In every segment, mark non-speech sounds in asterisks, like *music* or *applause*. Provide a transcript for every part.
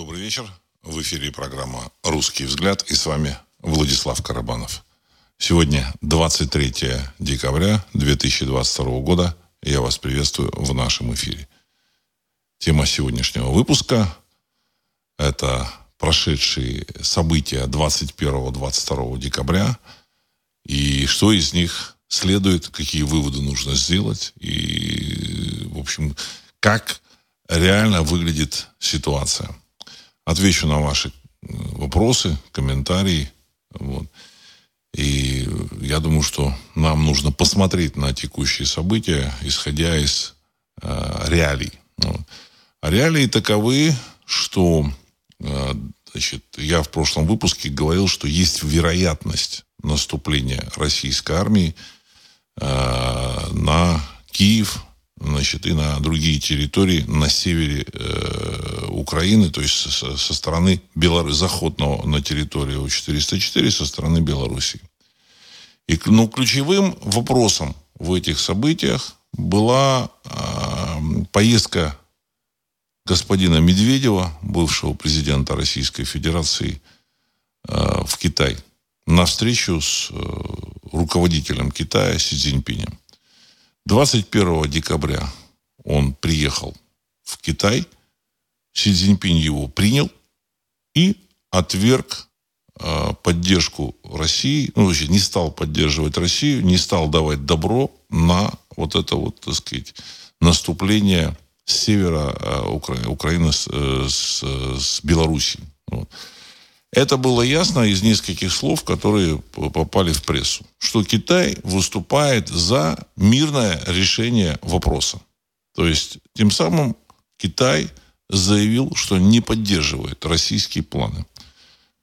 Добрый вечер. В эфире программа «Русский взгляд» и с вами Владислав Карабанов. Сегодня 23 декабря 2022 года. Я вас приветствую в нашем эфире. Тема сегодняшнего выпуска – это прошедшие события 21-22 декабря и что из них следует, какие выводы нужно сделать и, в общем, как реально выглядит ситуация. Отвечу на ваши вопросы, комментарии. Вот. И я думаю, что нам нужно посмотреть на текущие события, исходя из э, реалий. Вот. А реалии таковы, что э, значит, я в прошлом выпуске говорил, что есть вероятность наступления российской армии э, на Киев, значит, и на другие территории на севере э, Украины, то есть со, со стороны Беларуси, заход на, на территорию 404 со стороны Белоруссии. И ну, ключевым вопросом в этих событиях была э, поездка господина Медведева, бывшего президента Российской Федерации, э, в Китай на встречу с э, руководителем Китая Си Цзиньпинем. 21 декабря он приехал в Китай, Си Цзиньпинь его принял и отверг э, поддержку России, ну, вообще не стал поддерживать Россию, не стал давать добро на вот это вот, так сказать, наступление с севера э, Укра... Украины с, э, с, с Белоруссией. Вот. Это было ясно из нескольких слов, которые попали в прессу, что Китай выступает за мирное решение вопроса. То есть, тем самым Китай заявил, что не поддерживает российские планы.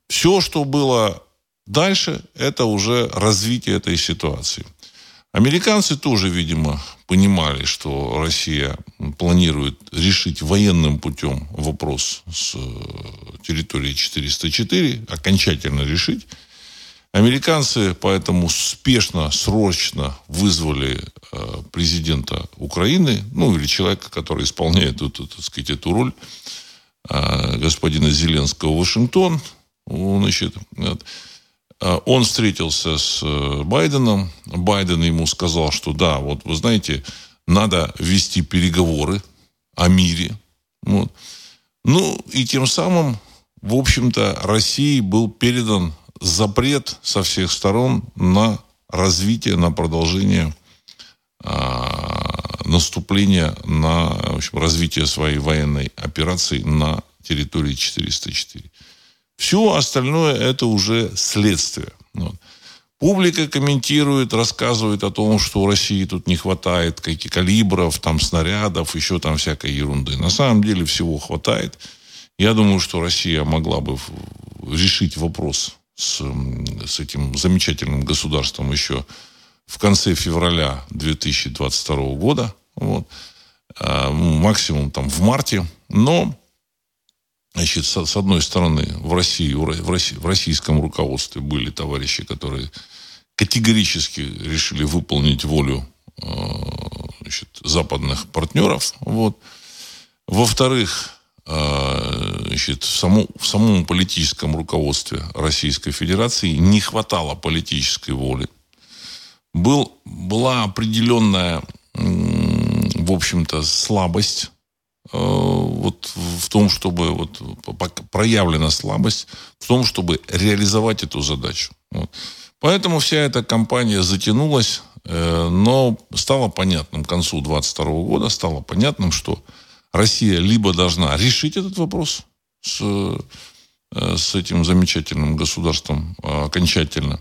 Все, что было дальше, это уже развитие этой ситуации. Американцы тоже, видимо, понимали, что Россия планирует решить военным путем вопрос с территории 404, окончательно решить. Американцы поэтому спешно, срочно вызвали э, президента Украины, ну или человека, который исполняет эту, так сказать, эту роль, э, господина Зеленского в Вашингтон. Значит, вот. Он встретился с Байденом. Байден ему сказал, что да, вот вы знаете, надо вести переговоры о мире. Вот. Ну, и тем самым, в общем-то, России был передан запрет со всех сторон на развитие, на продолжение э, наступления, на в общем, развитие своей военной операции на территории 404. Все остальное это уже следствие. Вот. Публика комментирует, рассказывает о том, что у России тут не хватает каких калибров, там снарядов, еще там всякой ерунды. На самом деле всего хватает. Я думаю, что Россия могла бы решить вопрос с, с этим замечательным государством еще в конце февраля 2022 года. Вот. А, максимум там в марте. Но Значит, с, одной стороны, в России, в, России, в российском руководстве были товарищи, которые категорически решили выполнить волю э, значит, западных партнеров. Вот. Во-вторых, значит, в, саму, в самом политическом руководстве Российской Федерации не хватало политической воли. Был, была определенная, в общем-то, слабость Э, вот в том, чтобы вот проявлена слабость в том, чтобы реализовать эту задачу. Вот. Поэтому вся эта кампания затянулась, э, но стало понятным к концу 2022 года, стало понятным, что Россия либо должна решить этот вопрос с, э, с этим замечательным государством окончательно,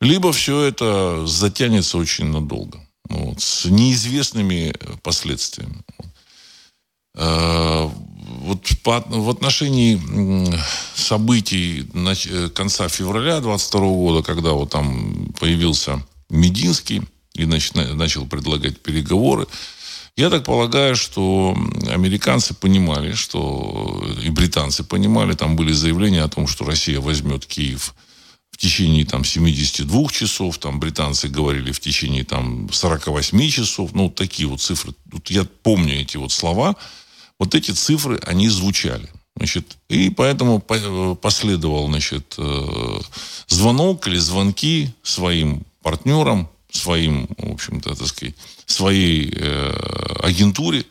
либо все это затянется очень надолго, вот, с неизвестными последствиями. Э, вот по, в отношении событий э, конца февраля 22 года, когда вот там появился Мединский и начал предлагать переговоры, я так полагаю, что американцы понимали, что и британцы понимали, там были заявления о том, что Россия возьмет Киев в течение там 72 часов, там британцы говорили в течение там 48 часов, ну такие вот цифры. Вот я помню эти вот слова, вот эти цифры, они звучали. Значит, и поэтому последовал значит, звонок или звонки своим партнерам, своим, в общем-то, так сказать, своей э, агентуре,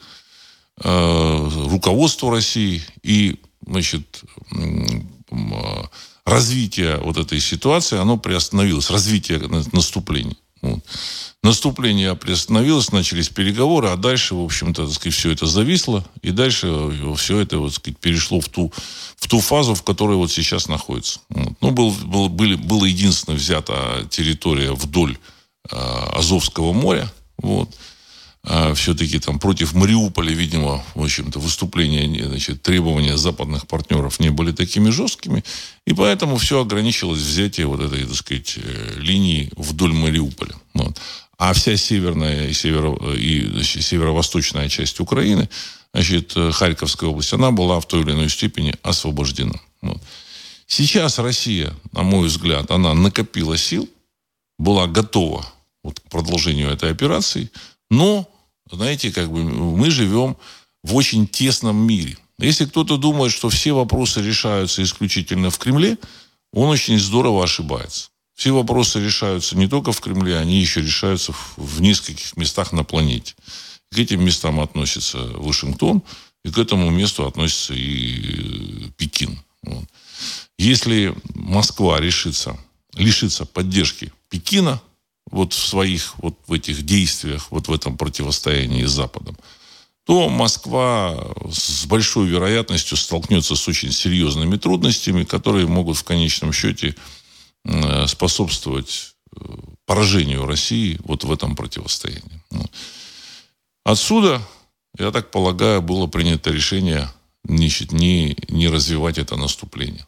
э, руководству России и, значит, э, развитие вот этой ситуации, оно приостановилось, развитие наступления. Вот. Наступление приостановилось, начались переговоры, а дальше, в общем-то, так сказать, все это зависло, и дальше все это, вот, сказать, перешло в ту, в ту фазу, в которой вот сейчас находится. Вот. Ну, был, был, были, была единственная взята территория вдоль Азовского моря, вот. А все-таки там против Мариуполя, видимо, в общем-то, выступления, значит, требования западных партнеров не были такими жесткими, и поэтому все ограничилось взятие вот этой, так сказать, э, линии вдоль Мариуполя. Вот. А вся северная и, северо, и значит, северо-восточная часть Украины, значит, э, Харьковская область, она была в той или иной степени освобождена. Вот. Сейчас Россия, на мой взгляд, она накопила сил, была готова вот, к продолжению этой операции – но, знаете, как бы мы живем в очень тесном мире. Если кто-то думает, что все вопросы решаются исключительно в Кремле, он очень здорово ошибается. Все вопросы решаются не только в Кремле, они еще решаются в нескольких местах на планете. К этим местам относится Вашингтон, и к этому месту относится и э, Пекин. Вот. Если Москва решится, лишится поддержки Пекина, вот в своих вот в этих действиях, вот в этом противостоянии с Западом, то Москва с большой вероятностью столкнется с очень серьезными трудностями, которые могут в конечном счете э, способствовать э, поражению России вот в этом противостоянии. Ну, отсюда, я так полагаю, было принято решение значит, не, не развивать это наступление.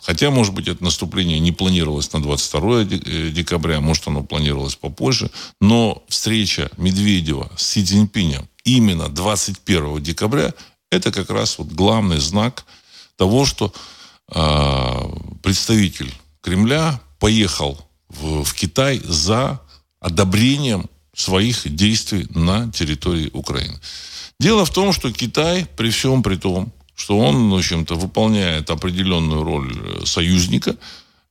Хотя, может быть, это наступление не планировалось на 22 э, декабря, может, оно планировалось попозже, но встреча Медведева с Си Цзиньпинем именно 21 декабря – это как раз вот главный знак того, что э, представитель Кремля поехал в, в Китай за одобрением своих действий на территории Украины. Дело в том, что Китай при всем при том, что он, в общем-то, выполняет определенную роль э, союзника,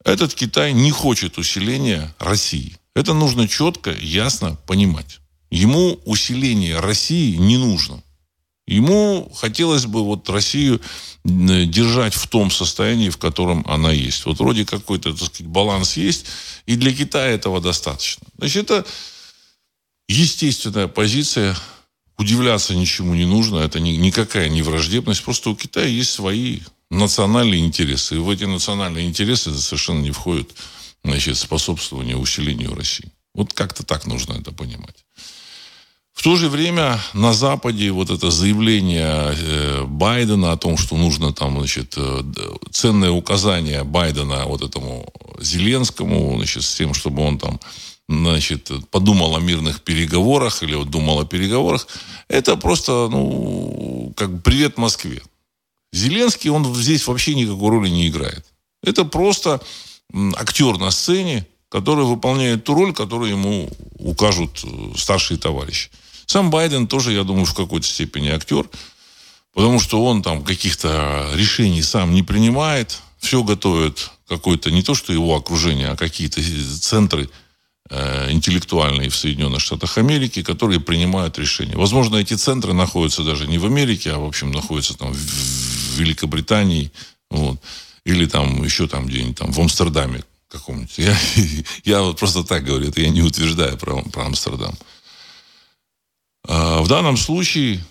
этот Китай не хочет усиления России. Это нужно четко, ясно понимать. Ему усиление России не нужно. Ему хотелось бы вот Россию держать в том состоянии, в котором она есть. Вот вроде какой-то, так сказать, баланс есть, и для Китая этого достаточно. Значит, это естественная позиция удивляться ничему не нужно. Это ни, никакая не враждебность. Просто у Китая есть свои национальные интересы. И в эти национальные интересы совершенно не входит значит, способствование усилению России. Вот как-то так нужно это понимать. В то же время на Западе вот это заявление э, Байдена о том, что нужно там, значит, э, ценное указание Байдена вот этому Зеленскому, значит, с тем, чтобы он там значит, подумал о мирных переговорах или вот думал о переговорах, это просто, ну, как привет Москве. Зеленский, он здесь вообще никакой роли не играет. Это просто актер на сцене, который выполняет ту роль, которую ему укажут э, старшие товарищи. Сам Байден тоже, я думаю, в какой-то степени актер, потому что он там каких-то решений сам не принимает, все готовит какое-то, не то что его окружение, а какие-то центры Э, интеллектуальные в Соединенных Штатах Америки, которые принимают решения. Возможно, эти центры находятся даже не в Америке, а, в общем, находятся там в Великобритании, вот, или там еще там где-нибудь там в Амстердаме каком-нибудь. Я, *laughs* я вот просто так говорю, это я не утверждаю про, про Амстердам. А в данном случае,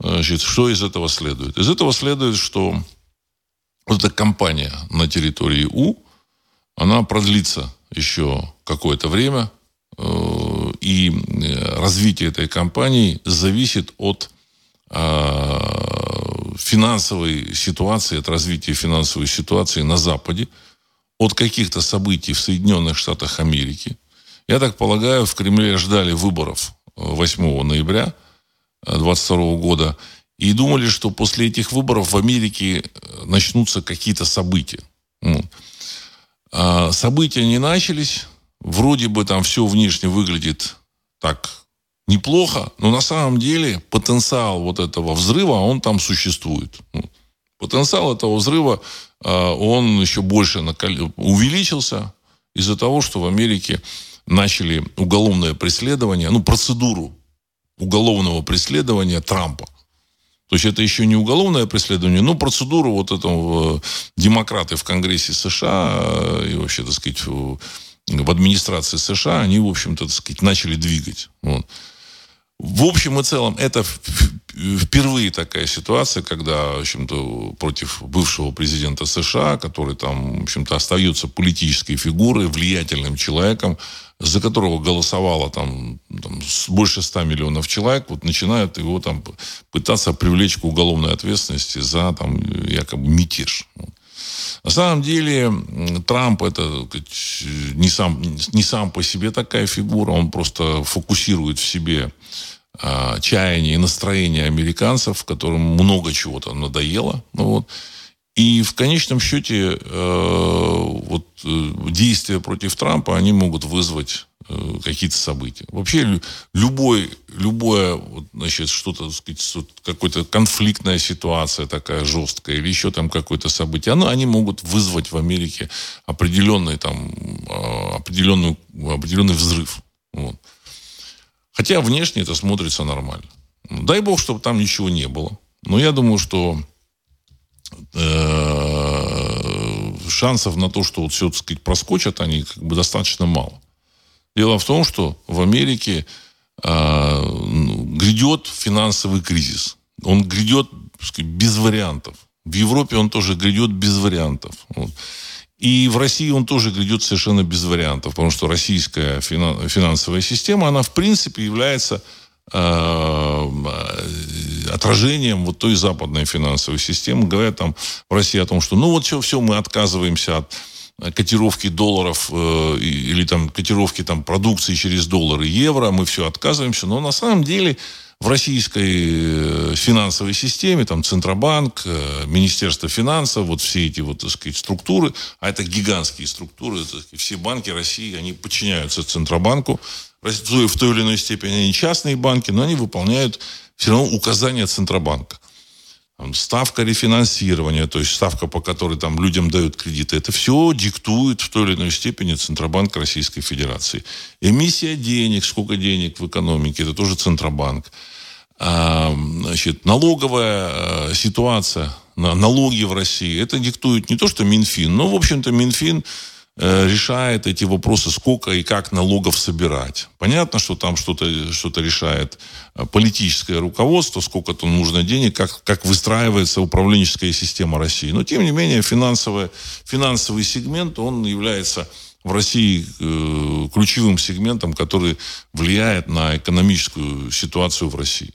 значит, что из этого следует? Из этого следует, что вот эта кампания на территории У, она продлится еще какое-то время, э, и э, развитие этой компании зависит от э, финансовой ситуации, от развития финансовой ситуации на Западе, от каких-то событий в Соединенных Штатах Америки. Я так полагаю, в Кремле ждали выборов 8 ноября 2022 года и думали, что после этих выборов в Америке начнутся какие-то события. А, события не начались. Вроде бы там все внешне выглядит так неплохо, но на самом деле потенциал вот этого взрыва, он там существует. Ну, Потенциал этого взрыва, он еще больше увеличился из-за того, что в Америке начали уголовное преследование, ну, процедуру уголовного преследования Трампа. То есть это еще не уголовное преследование, но процедуру вот этого демократы в Конгрессе США и вообще, так сказать, в администрации США, они, в общем-то, так сказать, начали двигать. Вот. В общем и целом, это впервые такая ситуация, когда, в общем-то, против бывшего президента США, который там, в общем-то, остается политической фигурой, влиятельным человеком, за которого голосовало там, там больше 100 миллионов человек, вот начинают его там пытаться привлечь к уголовной ответственности за там якобы мятеж. На самом деле Трамп это не сам, не сам по себе такая фигура, он просто фокусирует в себе э, чаяние и настроение американцев, которым много чего то надоело. Ну, вот. И в конечном счете э, вот, э, действия против Трампа, они могут вызвать какие-то события. Вообще любой, любое, значит, что-то, сказать, какая-то конфликтная ситуация такая жесткая или еще там какое-то событие, оно, они могут вызвать в Америке определенный, там, э, определенный, определенный взрыв. Вот. Хотя внешне это смотрится нормально. Дай бог, чтобы там ничего не было. Но я думаю, что э, шансов на то, что вот все, так сказать, проскочат, они как бы достаточно мало. Дело в том, что в Америке э, грядет финансовый кризис. Он грядет сказать, без вариантов. В Европе он тоже грядет без вариантов. Вот. И в России он тоже грядет совершенно без вариантов, потому что российская финансовая система, она в принципе является э, отражением вот той западной финансовой системы. Говорят там в России о том, что ну вот все, все мы отказываемся от котировки долларов э, или там котировки там продукции через доллары и евро, мы все отказываемся, но на самом деле в российской э, финансовой системе, там Центробанк, э, Министерство финансов, вот все эти вот, так сказать, структуры, а это гигантские структуры, сказать, все банки России, они подчиняются Центробанку, в той или иной степени они частные банки, но они выполняют все равно указания Центробанка ставка рефинансирования, то есть ставка, по которой там людям дают кредиты, это все диктует в той или иной степени Центробанк Российской Федерации. Эмиссия денег, сколько денег в экономике, это тоже Центробанк. А, значит, налоговая а, ситуация, налоги в России, это диктует не то, что Минфин, но, в общем-то, Минфин решает эти вопросы, сколько и как налогов собирать. Понятно, что там что-то что решает э, политическое руководство, сколько-то нужно денег, как, как выстраивается управленческая система России. Но, тем не менее, финансовый, финансовый сегмент, он является в России э, ключевым сегментом, который влияет на экономическую ситуацию в России.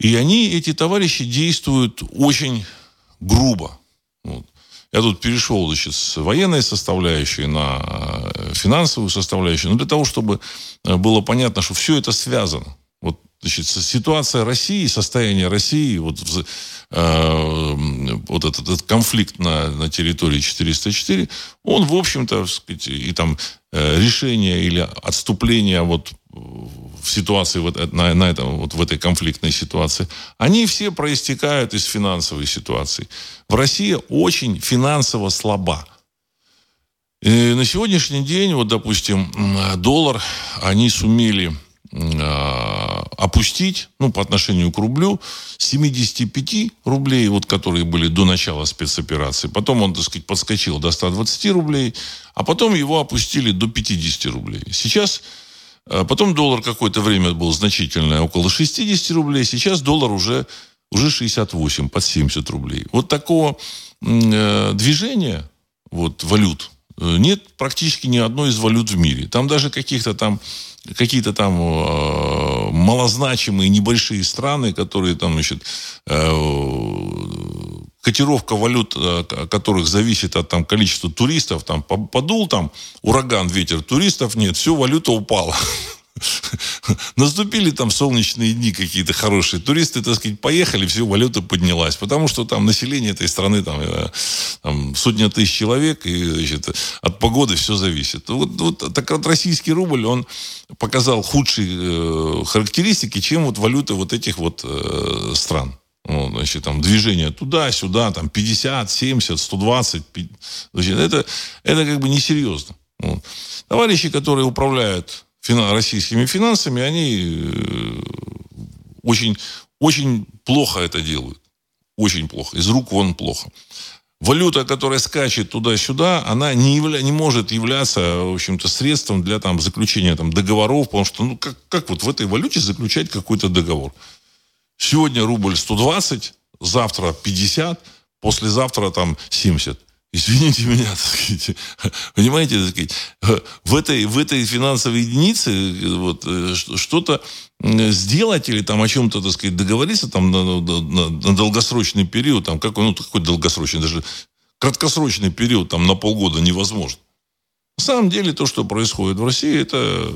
И они, эти товарищи, действуют очень грубо. Вот. Я тут перешел значит, с военной составляющей на э, финансовую составляющую, ну, для того, чтобы э, было понятно, что все это связано. Вот, значит, ситуация России, состояние России, вот, э, вот этот, этот конфликт на, на территории 404, он, в общем-то, сказать, и там э, решение или отступление вот в ситуации, вот, на, на этом, вот в этой конфликтной ситуации, они все проистекают из финансовой ситуации. В России очень финансово слаба. И на сегодняшний день, вот, допустим, доллар они сумели э, опустить, ну, по отношению к рублю, с 75 рублей, вот, которые были до начала спецоперации. Потом он, так сказать, подскочил до 120 рублей, а потом его опустили до 50 рублей. Сейчас потом доллар какое-то время был значительное, около 60 рублей. Сейчас доллар уже, уже 68, под 70 рублей. Вот такого э, движения вот, валют э, нет практически ни одной из валют в мире. Там даже каких-то там какие-то там э, малозначимые небольшие страны, которые там, значит, э, котировка валют, э, которых зависит от там, количества туристов, там подул там ураган, ветер, туристов нет, все, валюта упала. *laughs* Наступили там солнечные дни какие-то хорошие. Туристы, так сказать, поехали, все, валюта поднялась. Потому что там население этой страны, там, э, там сотня тысяч человек, и значит, от погоды все зависит. Вот, вот так вот российский рубль, он показал худшие э, характеристики, чем вот валюты вот этих вот э, стран. Вот, значит, там движение туда-сюда, там 50, 70, 120. Значит, это, это как бы несерьезно. Вот. Товарищи, которые управляют финан, российскими финансами, они э, очень, очень плохо это делают. Очень плохо. Из рук вон плохо. Валюта, которая скачет туда-сюда, она не, явля, не может являться, в общем-то, средством для там, заключения там, договоров, потому что, ну, как, как вот в этой валюте заключать какой-то договор? Сегодня рубль 120, завтра 50, послезавтра там 70. Извините меня, *laughs* так сказать, понимаете, так сказать, в этой, в этой финансовой единице вот, э, что-то сделать или там о чем-то, так сказать, договориться там на, на, на долгосрочный период, там какой, ну, какой долгосрочный, даже краткосрочный период там на полгода невозможно. На самом деле то, что происходит в России, это э,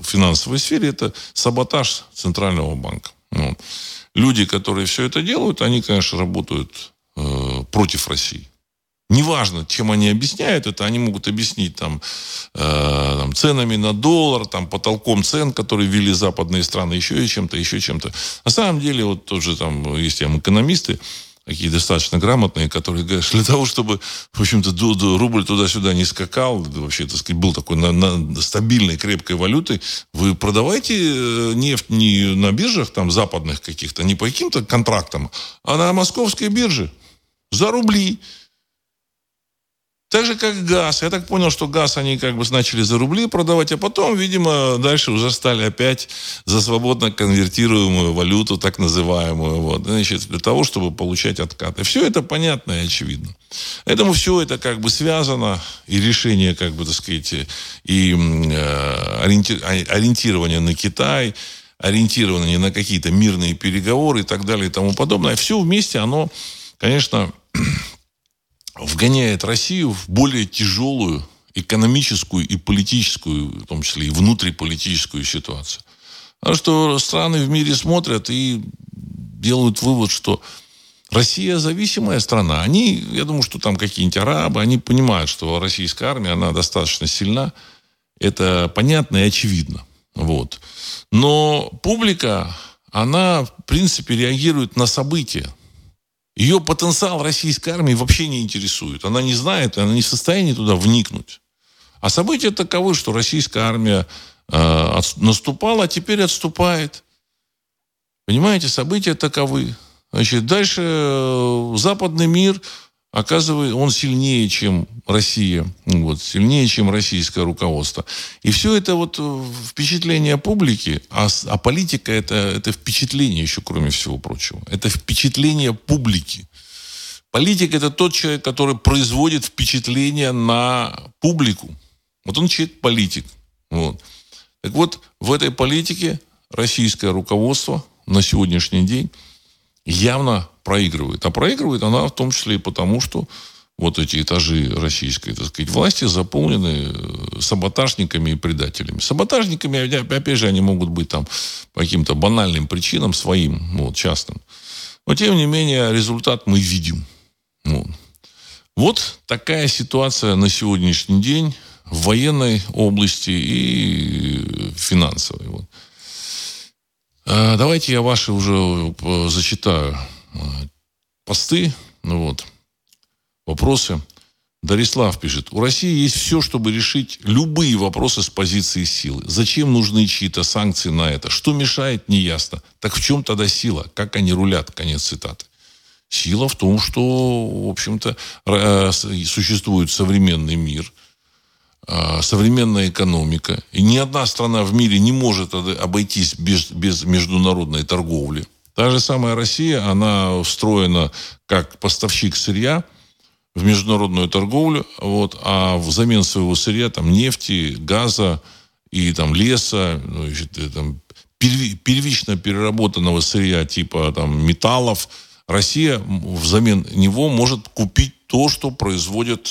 в финансовой сфере, это саботаж Центрального банка. Ну, люди, которые все это делают, они, конечно, работают э, против России. Неважно, чем они объясняют это, они могут объяснить там, э, там, ценами на доллар, там, потолком цен, которые ввели западные страны, еще и чем-то, еще чем-то. На самом деле, вот тоже там есть там экономисты, такие достаточно грамотные, которые говорят, для того, чтобы, в общем-то, рубль туда-сюда не скакал, вообще, так сказать, был такой на, на стабильной, крепкой валютой, вы продавайте э, нефть не на биржах там западных каких-то, не по каким-то контрактам, а на московской бирже за рубли. Так же, как газ. Я так понял, что газ они как бы начали за рубли продавать, а потом, видимо, дальше уже стали опять за свободно конвертируемую валюту, так называемую, вот, значит, для того, чтобы получать откаты. Все это понятно и очевидно. Поэтому все это как бы связано, и решение, как бы, так сказать, и э, ориентирование на Китай, ориентирование на какие-то мирные переговоры и так далее и тому подобное. Все вместе, оно, конечно, вгоняет Россию в более тяжелую экономическую и политическую, в том числе и внутриполитическую ситуацию. Потому что страны в мире смотрят и делают вывод, что Россия зависимая страна. Они, я думаю, что там какие-нибудь арабы, они понимают, что российская армия, она достаточно сильна. Это понятно и очевидно. Вот. Но публика, она, в принципе, реагирует на события. Ее потенциал российской армии вообще не интересует. Она не знает, она не в состоянии туда вникнуть. А события таковы, что российская армия э, наступала, а теперь отступает. Понимаете, события таковы. Значит, дальше э, западный мир оказывает, он сильнее, чем Россия, вот, сильнее, чем российское руководство. И все это вот э, впечатление публики, а, а политика это, это впечатление еще, кроме всего прочего. Это впечатление публики. Политик это тот человек, который производит впечатление на публику. Вот он человек-политик. Вот. Так вот, в этой политике российское руководство на сегодняшний день явно проигрывает. А проигрывает она в том числе и потому, что вот эти этажи российской, так сказать, власти заполнены э, саботажниками и предателями. Саботажниками, опять же, они могут быть там по каким-то банальным причинам своим, вот, частным. Но, тем не менее, результат мы видим. Вот. вот такая ситуация на сегодняшний день в военной области и финансовой. Вот. А, давайте я ваши уже э, зачитаю э, посты, ну вот, вопросы. Дарислав пишет, у России есть все, чтобы решить любые вопросы с позиции силы. Зачем нужны чьи-то санкции на это? Что мешает, неясно. Так в чем тогда сила? Как они рулят? Конец цитаты. Сила в том, что, в общем-то, э, существует современный мир – а, современная экономика. И ни одна страна в мире не может обойтись без, без международной торговли. Та же самая Россия, она встроена как поставщик сырья в международную торговлю, вот, а взамен своего сырья, там, нефти, газа и там, леса, ну, значит, там, первично переработанного сырья типа там, металлов, Россия взамен него может купить то, что производят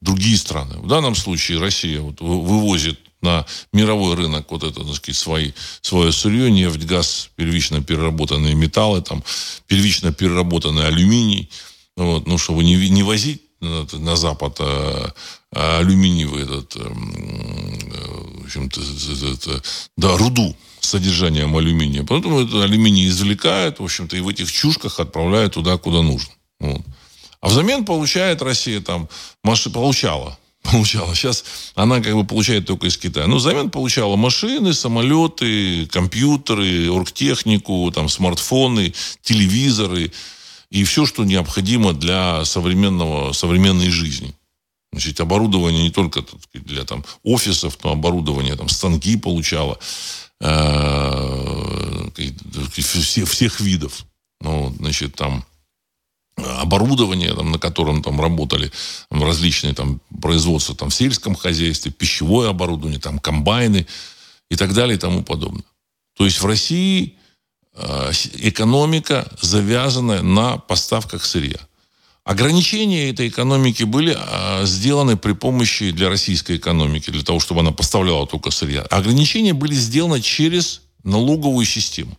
другие страны. В данном случае Россия вот вывозит на мировой рынок вот это, так сказать, свои, свое сырье, нефть, газ, первично переработанные металлы, там, первично переработанный алюминий, вот, ну, чтобы не, не возить на, на Запад а, а алюминиевый этот, эм, э, в общем-то, да, руду с содержанием алюминия. Поэтому это алюминий извлекают, в общем-то, и в этих чушках отправляют туда, куда нужно. Вот. А взамен получает Россия там, маши, получала, *laughs* получала. Сейчас она как бы получает только из Китая. Но взамен получала машины, самолеты, компьютеры, оргтехнику, там, смартфоны, телевизоры и все, что необходимо для современного, современной жизни. Значит, оборудование не только для там, офисов, но оборудование, там, станки получала э, всех видов. Ну, значит, там оборудование, там, на котором там работали там, различные там, производства там, в сельском хозяйстве, пищевое оборудование, там, комбайны и так далее и тому подобное. То есть в России э, экономика завязана на поставках сырья. Ограничения этой экономики были э, сделаны при помощи для российской экономики, для того, чтобы она поставляла только сырья. Ограничения были сделаны через налоговую систему.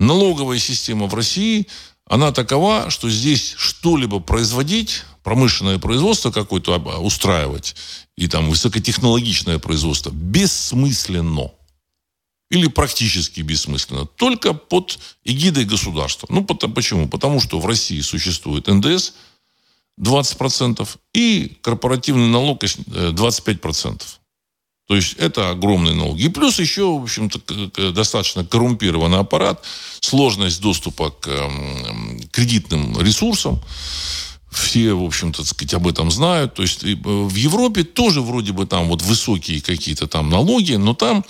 Налоговая система в России она такова, что здесь что-либо производить, промышленное производство какое-то устраивать, и там высокотехнологичное производство, бессмысленно. Или практически бессмысленно. Только под эгидой государства. Ну, почему? Потому что в России существует НДС 20% и корпоративный налог 25%. То есть это огромные налоги. И плюс еще, в общем-то, достаточно коррумпированный аппарат, сложность доступа к кредитным ресурсам. Все, в общем-то, сказать, об этом знают. То есть э, в Европе тоже вроде бы там вот высокие какие-то там налоги, но там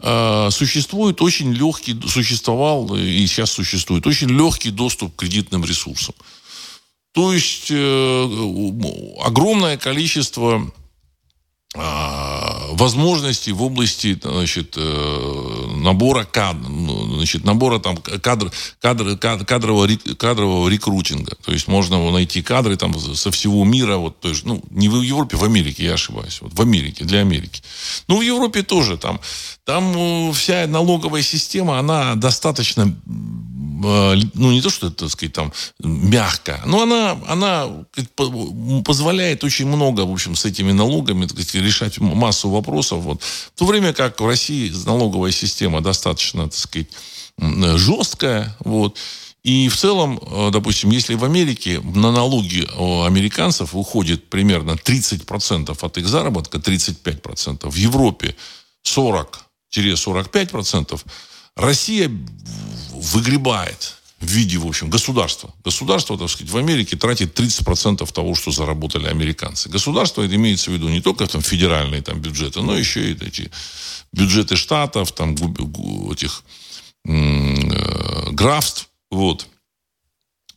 э, существует очень легкий, существовал и сейчас существует очень легкий доступ к кредитным ресурсам. То есть э, огромное количество возможностей в области значит, э, набора кадр, ну, значит, набора там кадр, кадр, кадрового, кадрового рекрутинга. То есть можно найти кадры там со всего мира. Вот, то есть, ну, не в Европе, в Америке, я ошибаюсь. Вот, в Америке, для Америки. Ну, в Европе тоже там. Там э, вся налоговая система, она достаточно Э, ну, не то, что так сказать, там, мягко, но она, она позволяет очень много, в общем, с этими налогами так сказать, решать массу вопросов. Вот. В то время как в России налоговая система достаточно, так сказать, жесткая, вот, и в целом, э, допустим, если в Америке на налоги американцев уходит примерно 30% от их заработка, 35%, в Европе 40-45%, Россия выгребает в виде, в общем, государства. Государство, так сказать, в Америке тратит 30% того, что заработали американцы. Государство, это имеется в виду не только там федеральные там, бюджеты, но еще и эти бюджеты штатов, там, этих э, графств, вот.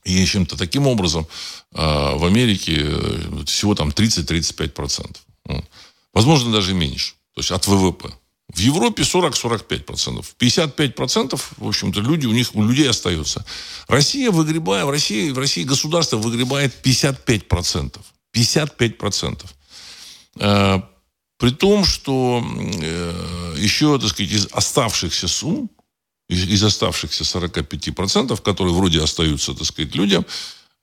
И, в общем-то, таким образом э, в Америке э, всего там 30-35%. Вот. Возможно, даже меньше. То есть от ВВП. В Европе 40-45%. 55% в общем-то, люди, у них у людей остается. Россия выгребает, в России, в России государство выгребает 55%. 55%. Э, при том, что э, еще, так сказать, из оставшихся сумм, из, из оставшихся 45%, которые вроде остаются, так сказать, людям,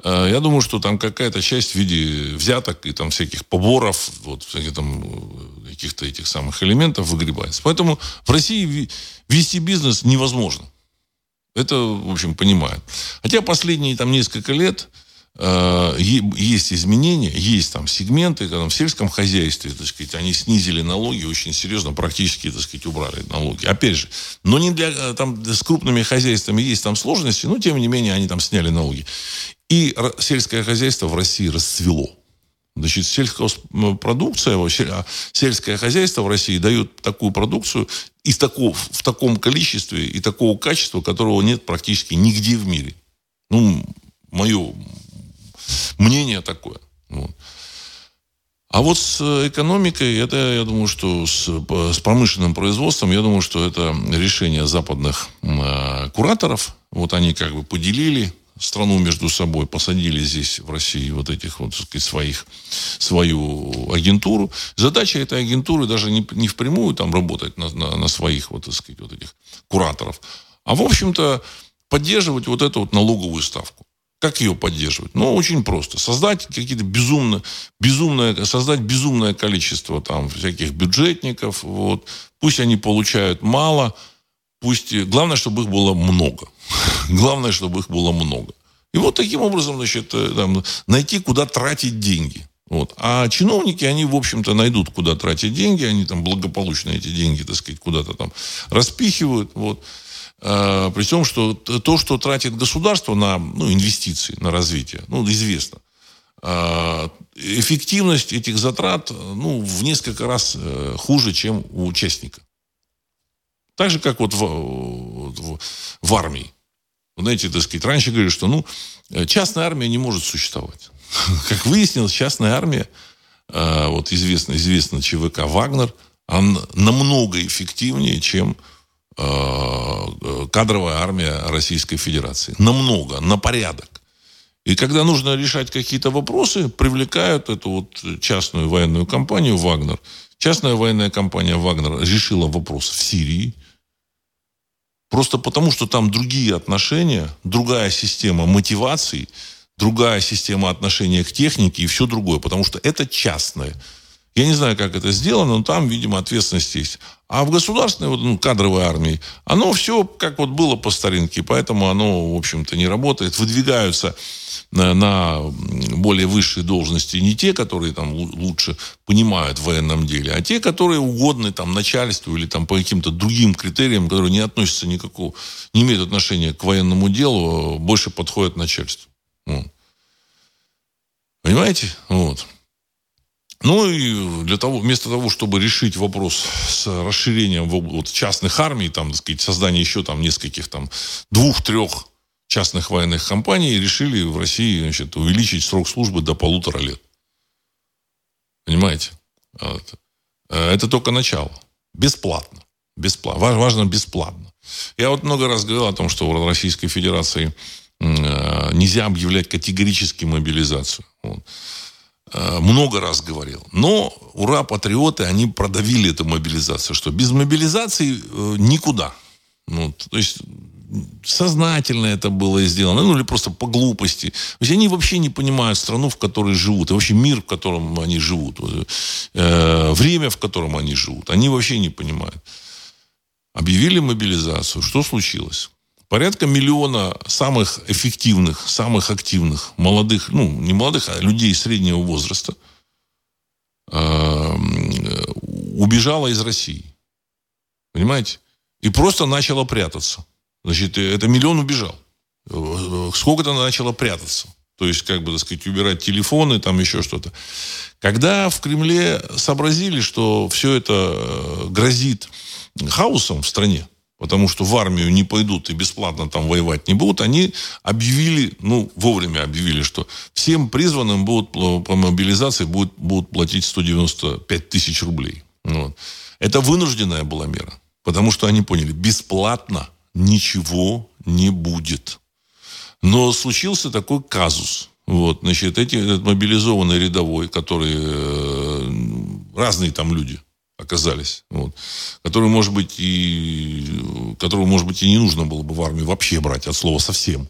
э, я думаю, что там какая-то часть в виде взяток и там всяких поборов, вот, всяких там каких-то этих самых элементов выгребается. Поэтому в России вести бизнес невозможно. Это, в общем, понимают. Хотя последние там несколько лет э, есть изменения, есть там сегменты, когда в сельском хозяйстве, так сказать, они снизили налоги очень серьезно, практически, так сказать, убрали налоги. Опять же, но не для, э, там, с крупными хозяйствами есть там сложности, но, тем не менее, они там сняли налоги. И сельское хозяйство в России расцвело. Значит, сельхозпродукция, а сельское хозяйство в России дает такую продукцию из такого, в таком количестве и такого качества, которого нет практически нигде в мире. Ну, мое мнение такое. Вот. А вот с экономикой, это, я думаю, что с, с промышленным производством, я думаю, что это решение западных э, кураторов. Вот они как бы поделили страну между собой, посадили здесь, в России, вот этих вот, сказать, своих, свою агентуру. Задача этой агентуры даже не, не впрямую там работать на, на, на своих, вот, так сказать, вот этих кураторов, а, в общем-то, поддерживать вот эту вот налоговую ставку. Как ее поддерживать? Ну, очень просто. Создать какие-то безумно, безумное, создать безумное количество там всяких бюджетников. Вот. Пусть они получают мало, пусть... Главное, чтобы их было много. *laughs* Главное, чтобы их было много. И вот таким образом, значит, э, там, найти, куда тратить деньги. Вот. А чиновники, они, в общем-то, найдут, куда тратить деньги. Они там благополучно эти деньги, так сказать, куда-то там распихивают. Вот. А, при том, что то, что тратит государство на ну, инвестиции, на развитие, ну, известно. А, эффективность этих затрат ну, в несколько раз э, хуже, чем у участника. Так же, как вот в, в, в армии. Знаете, так сказать, раньше говорили, что ну, частная армия не может существовать. *laughs* Как выяснилось, частная армия, э, вот известно, известно ЧВК «Вагнер», она намного эффективнее, чем э, кадровая армия Российской Федерации. Намного, на порядок. И когда нужно решать какие-то вопросы, привлекают эту вот частную военную компанию «Вагнер». Частная военная компания «Вагнер» решила вопрос в Сирии – Просто потому, что там другие отношения, другая система мотиваций, другая система отношения к технике и все другое. Потому что это частное. Я не знаю, как это сделано, но там, видимо, ответственность есть. А в государственной вот, ну, кадровой армии оно все как вот было по старинке, поэтому оно, в общем-то, не работает. Выдвигаются на, на более высшие должности не те, которые там лучше понимают в военном деле, а те, которые угодны там начальству или там по каким-то другим критериям, которые не относятся никакого, не имеют отношения к военному делу, больше подходят начальству. Вот. Понимаете? Вот. Ну и для того, вместо того, чтобы решить вопрос с расширением вот, частных армий, там, так сказать, создание еще там нескольких там двух-трех частных военных компаний, решили в России значит, увеличить срок службы до полутора лет. Понимаете? Вот. Э, это только начало. Бесплатно. Бесплатно. Важно бесплатно. Я вот много раз говорил о том, что в Российской Федерации э, нельзя объявлять категорически мобилизацию. Вот. Э, много раз говорил. Но ура, патриоты, они продавили эту мобилизацию, что без мобилизации э, никуда. Ну, то есть сознательно это было сделано, ну или просто по глупости. То есть они вообще не понимают страну, в которой живут, и вообще мир, в котором они живут, э, время, в котором они живут. Они вообще не понимают. Объявили мобилизацию. Что случилось? Порядка миллиона самых эффективных, самых активных молодых, ну, не молодых, а людей среднего возраста э, убежала из России. Понимаете? И просто начала прятаться. Значит, это миллион убежал. Сколько-то начало прятаться. То есть, как бы, так сказать, убирать телефоны, там еще что-то. Когда в Кремле сообразили, что все это э, грозит хаосом в стране, потому что в армию не пойдут и бесплатно там воевать не будут, они объявили, ну, вовремя объявили, что всем призванным будут по мобилизации будут, будут платить 195 тысяч рублей. Вот. Это вынужденная была мера, потому что они поняли, бесплатно ничего не будет. Но случился такой казус. Вот, значит, эти, этот мобилизованный рядовой, который э, разные там люди, оказались, вот, которые, может быть, и, которого, может быть, и не нужно было бы в армию вообще брать от слова совсем.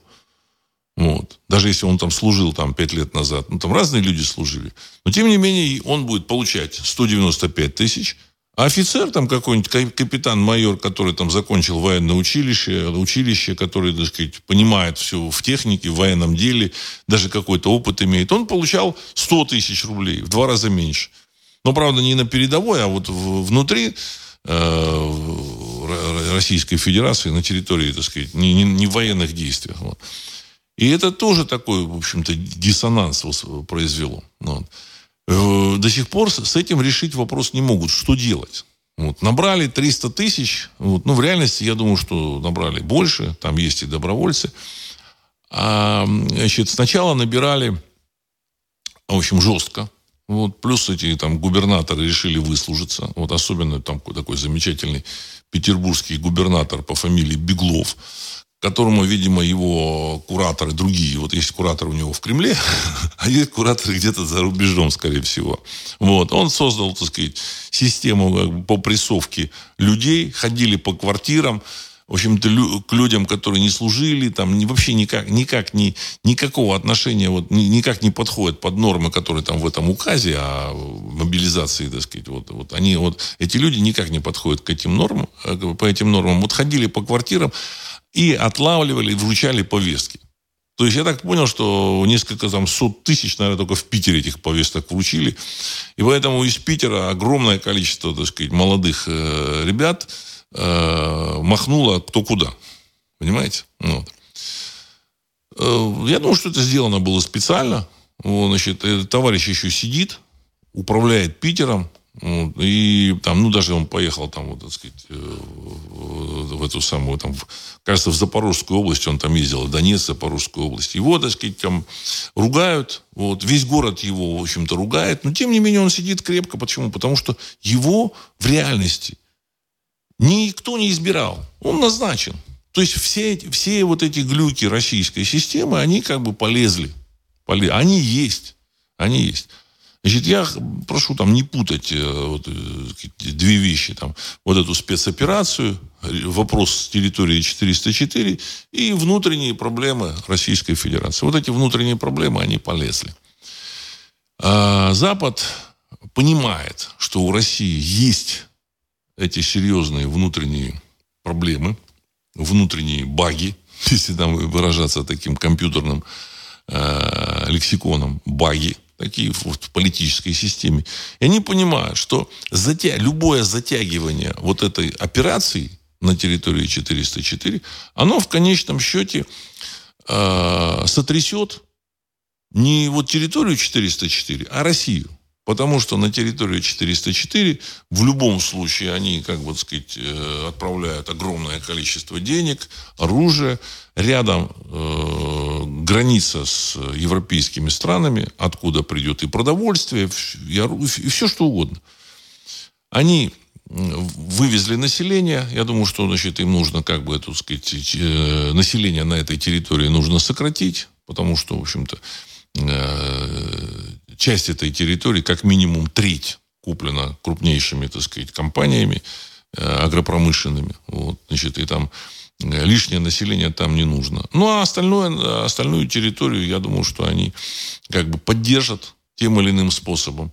Вот. Даже если он там служил там пять лет назад. Ну, там разные люди служили. Но, тем не менее, он будет получать 195 тысяч, а офицер там какой-нибудь капитан-майор, который там закончил военное училище, училище, который, так сказать, понимает все в технике, в военном деле, даже какой-то опыт имеет, он получал 100 тысяч рублей, в два раза меньше. Но, правда, не на передовой, а вот внутри э, Российской Федерации, на территории, так сказать, не, не, не военных действиях. Вот. И это тоже такой, в общем-то, диссонанс произвело. Вот. Э, до сих пор с этим решить вопрос не могут. Что делать? Вот. Набрали 300 тысяч. Вот. Ну, в реальности, я думаю, что набрали больше. Там есть и добровольцы. А, значит, сначала набирали, в общем, жестко. Вот, плюс эти там губернаторы решили выслужиться. Вот особенно там такой замечательный петербургский губернатор по фамилии Беглов, которому, видимо, его кураторы другие. Вот есть куратор у него в Кремле, *laughs* а есть кураторы где-то за рубежом, скорее всего. Вот. Он создал, так сказать, систему по прессовке людей, ходили по квартирам, в общем-то, лю- к людям, которые не служили, там вообще никак, никак не, никакого отношения, вот, никак не подходят под нормы, которые там в этом указе о мобилизации, так сказать, вот, вот они, вот, эти люди никак не подходят к этим нормам, э, по этим нормам. Вот ходили по квартирам и отлавливали, вручали повестки. То есть я так понял, что несколько там сот тысяч, наверное, только в Питере этих повесток вручили. И поэтому из Питера огромное количество, так сказать, молодых э, ребят э, махнуло кто куда. Понимаете? Вот. Э, я думаю, что это сделано было специально. Вот, значит, этот товарищ еще сидит, управляет Питером, вот, и там, ну, даже он поехал там, вот, так сказать, э, в эту самую, там, кажется, в Запорожскую область он там ездил, в Донецк, Запорожскую область. Его, так сказать, там ругают, вот, весь город его, в общем-то, ругает, но, тем не менее, он сидит крепко. Почему? Потому что его в реальности никто не избирал. Он назначен. То есть все, все вот эти глюки российской системы, они как бы полезли. Они есть. Они есть. Значит, я прошу там не путать э, вот, э, две вещи. Там, вот эту спецоперацию, вопрос с территории 404 и внутренние проблемы Российской Федерации. Вот эти внутренние проблемы, они полезли. А Запад понимает, что у России есть эти серьезные внутренние проблемы, внутренние баги, *laughs* если там выражаться таким компьютерным э, лексиконом, баги – такие вот в политической системе. И они понимают, что затя... любое затягивание вот этой операции на территории 404, оно в конечном счете э, сотрясет не вот территорию 404, а Россию. Потому что на территорию 404 в любом случае они, как бы сказать, э, отправляют огромное количество денег, оружия. Рядом э, граница с европейскими странами, откуда придет и продовольствие, и, и все что угодно. Они вывезли население. Я думаю, что значит, им нужно, как бы, так сказать, э, население на этой территории нужно сократить, потому что, в общем-то, э, часть этой территории, как минимум треть, куплена крупнейшими, так сказать, компаниями э, агропромышленными. Вот, значит, и там э, лишнее население там не нужно. Ну, а остальное, остальную территорию, я думаю, что они как бы поддержат тем или иным способом.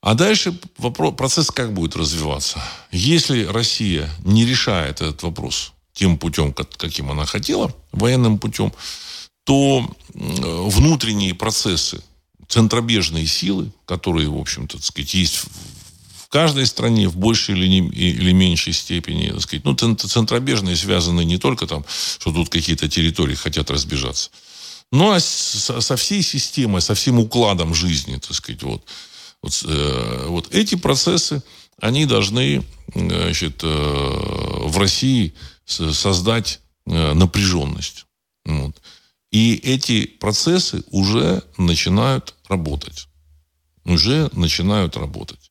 А дальше вопрос, процесс как будет развиваться? Если Россия не решает этот вопрос тем путем, каким она хотела, военным путем, то внутренние процессы центробежные силы, которые, в общем-то, так сказать, есть в каждой стране в большей или, не, или меньшей степени, так сказать, ну, центробежные связаны не только там, что тут какие-то территории хотят разбежаться, но со всей системой, со всем укладом жизни, так сказать, вот. Вот, э, вот эти процессы, они должны, значит, э, в России создать э, напряженность. Вот. И эти процессы уже начинают работать. Уже начинают работать.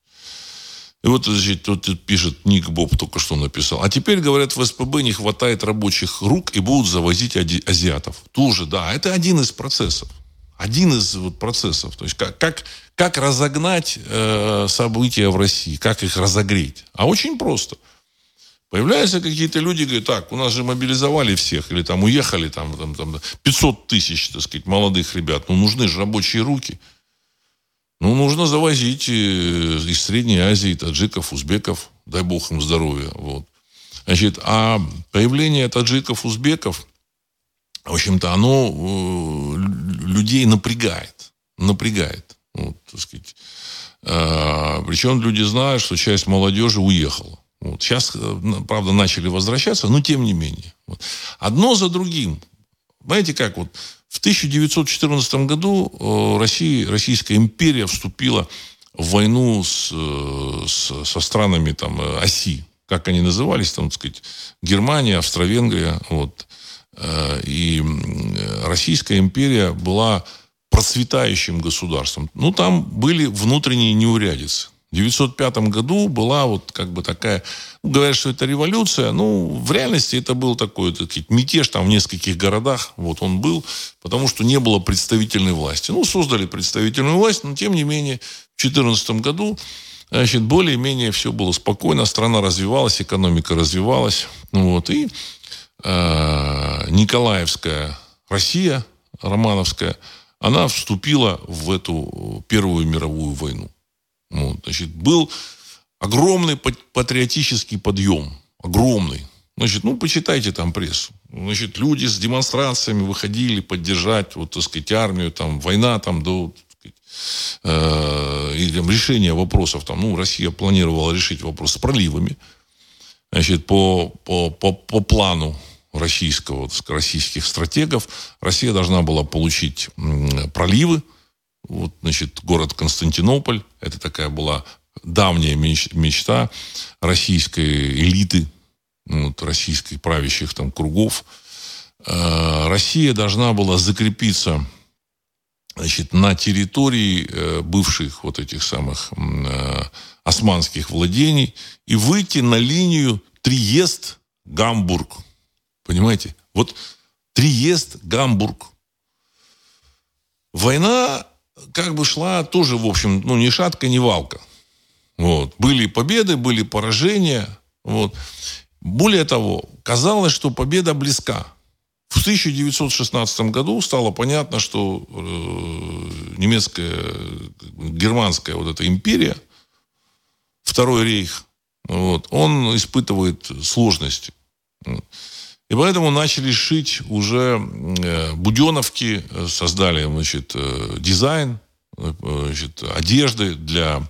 И вот значит, тут пишет Ник Боб только что написал. А теперь, говорят, в СПБ не хватает рабочих рук и будут завозить азиатов. Тоже, да, это один из процессов. Один из вот процессов. То есть как, как, как разогнать э, события в России, как их разогреть. А очень просто – Появляются какие-то люди, говорят, так, у нас же мобилизовали всех, или там уехали там, там, там 500 тысяч, так сказать, молодых ребят. Ну, нужны же рабочие руки. Ну, нужно завозить э, из Средней Азии таджиков, узбеков, дай бог им здоровья. Вот. Значит, а появление таджиков, узбеков, в общем-то, оно э, людей напрягает. Напрягает. Вот, так сказать. А, причем люди знают, что часть молодежи уехала. Вот. Сейчас, э, правда, начали возвращаться, но тем не менее. Вот. Одно за другим. Знаете как, вот в 1914 году э, Россия, Российская империя вступила в войну с, э, с, со странами там, оси. Как они назывались, там, так сказать, Германия, Австро-Венгрия. Вот. И Российская империя была процветающим государством. Ну, там были внутренние неурядицы. В 1905 году была вот как бы такая, ну, говорят, что это революция, ну, в реальности это был такой так сказать, мятеж там в нескольких городах, вот он был, потому что не было представительной власти. Ну, создали представительную власть, но тем не менее в 2014 году Значит, более-менее все было спокойно, страна развивалась, экономика развивалась. Вот, и э, Николаевская Россия, Романовская, она вступила в эту Первую мировую войну. Вот, значит, был огромный патриотический подъем. Огромный. Значит, ну, почитайте там прессу. Значит, люди с демонстрациями выходили поддержать, вот, так сказать, армию, там, война там до э, или там, решение вопросов, там, ну, Россия планировала решить вопрос с проливами, значит, по, по, по, по плану российского, российских стратегов, Россия должна была получить проливы, вот, значит, город Константинополь, это такая была давняя мечта российской элиты, вот, российских правящих там кругов. Э, Россия должна была закрепиться значит, на территории э, бывших вот этих самых э, османских владений и выйти на линию Триест-Гамбург. Понимаете? Вот Триест-Гамбург. Война как бы шла тоже, в общем, ну, ни шатка, ни валка. Вот. Были победы, были поражения. Вот. Более того, казалось, что победа близка. В 1916 году стало понятно, что э, немецкая, германская вот эта империя, Второй рейх, вот, он испытывает сложности. И поэтому начали шить уже э, буденовки, создали значит, э, дизайн э, значит, одежды для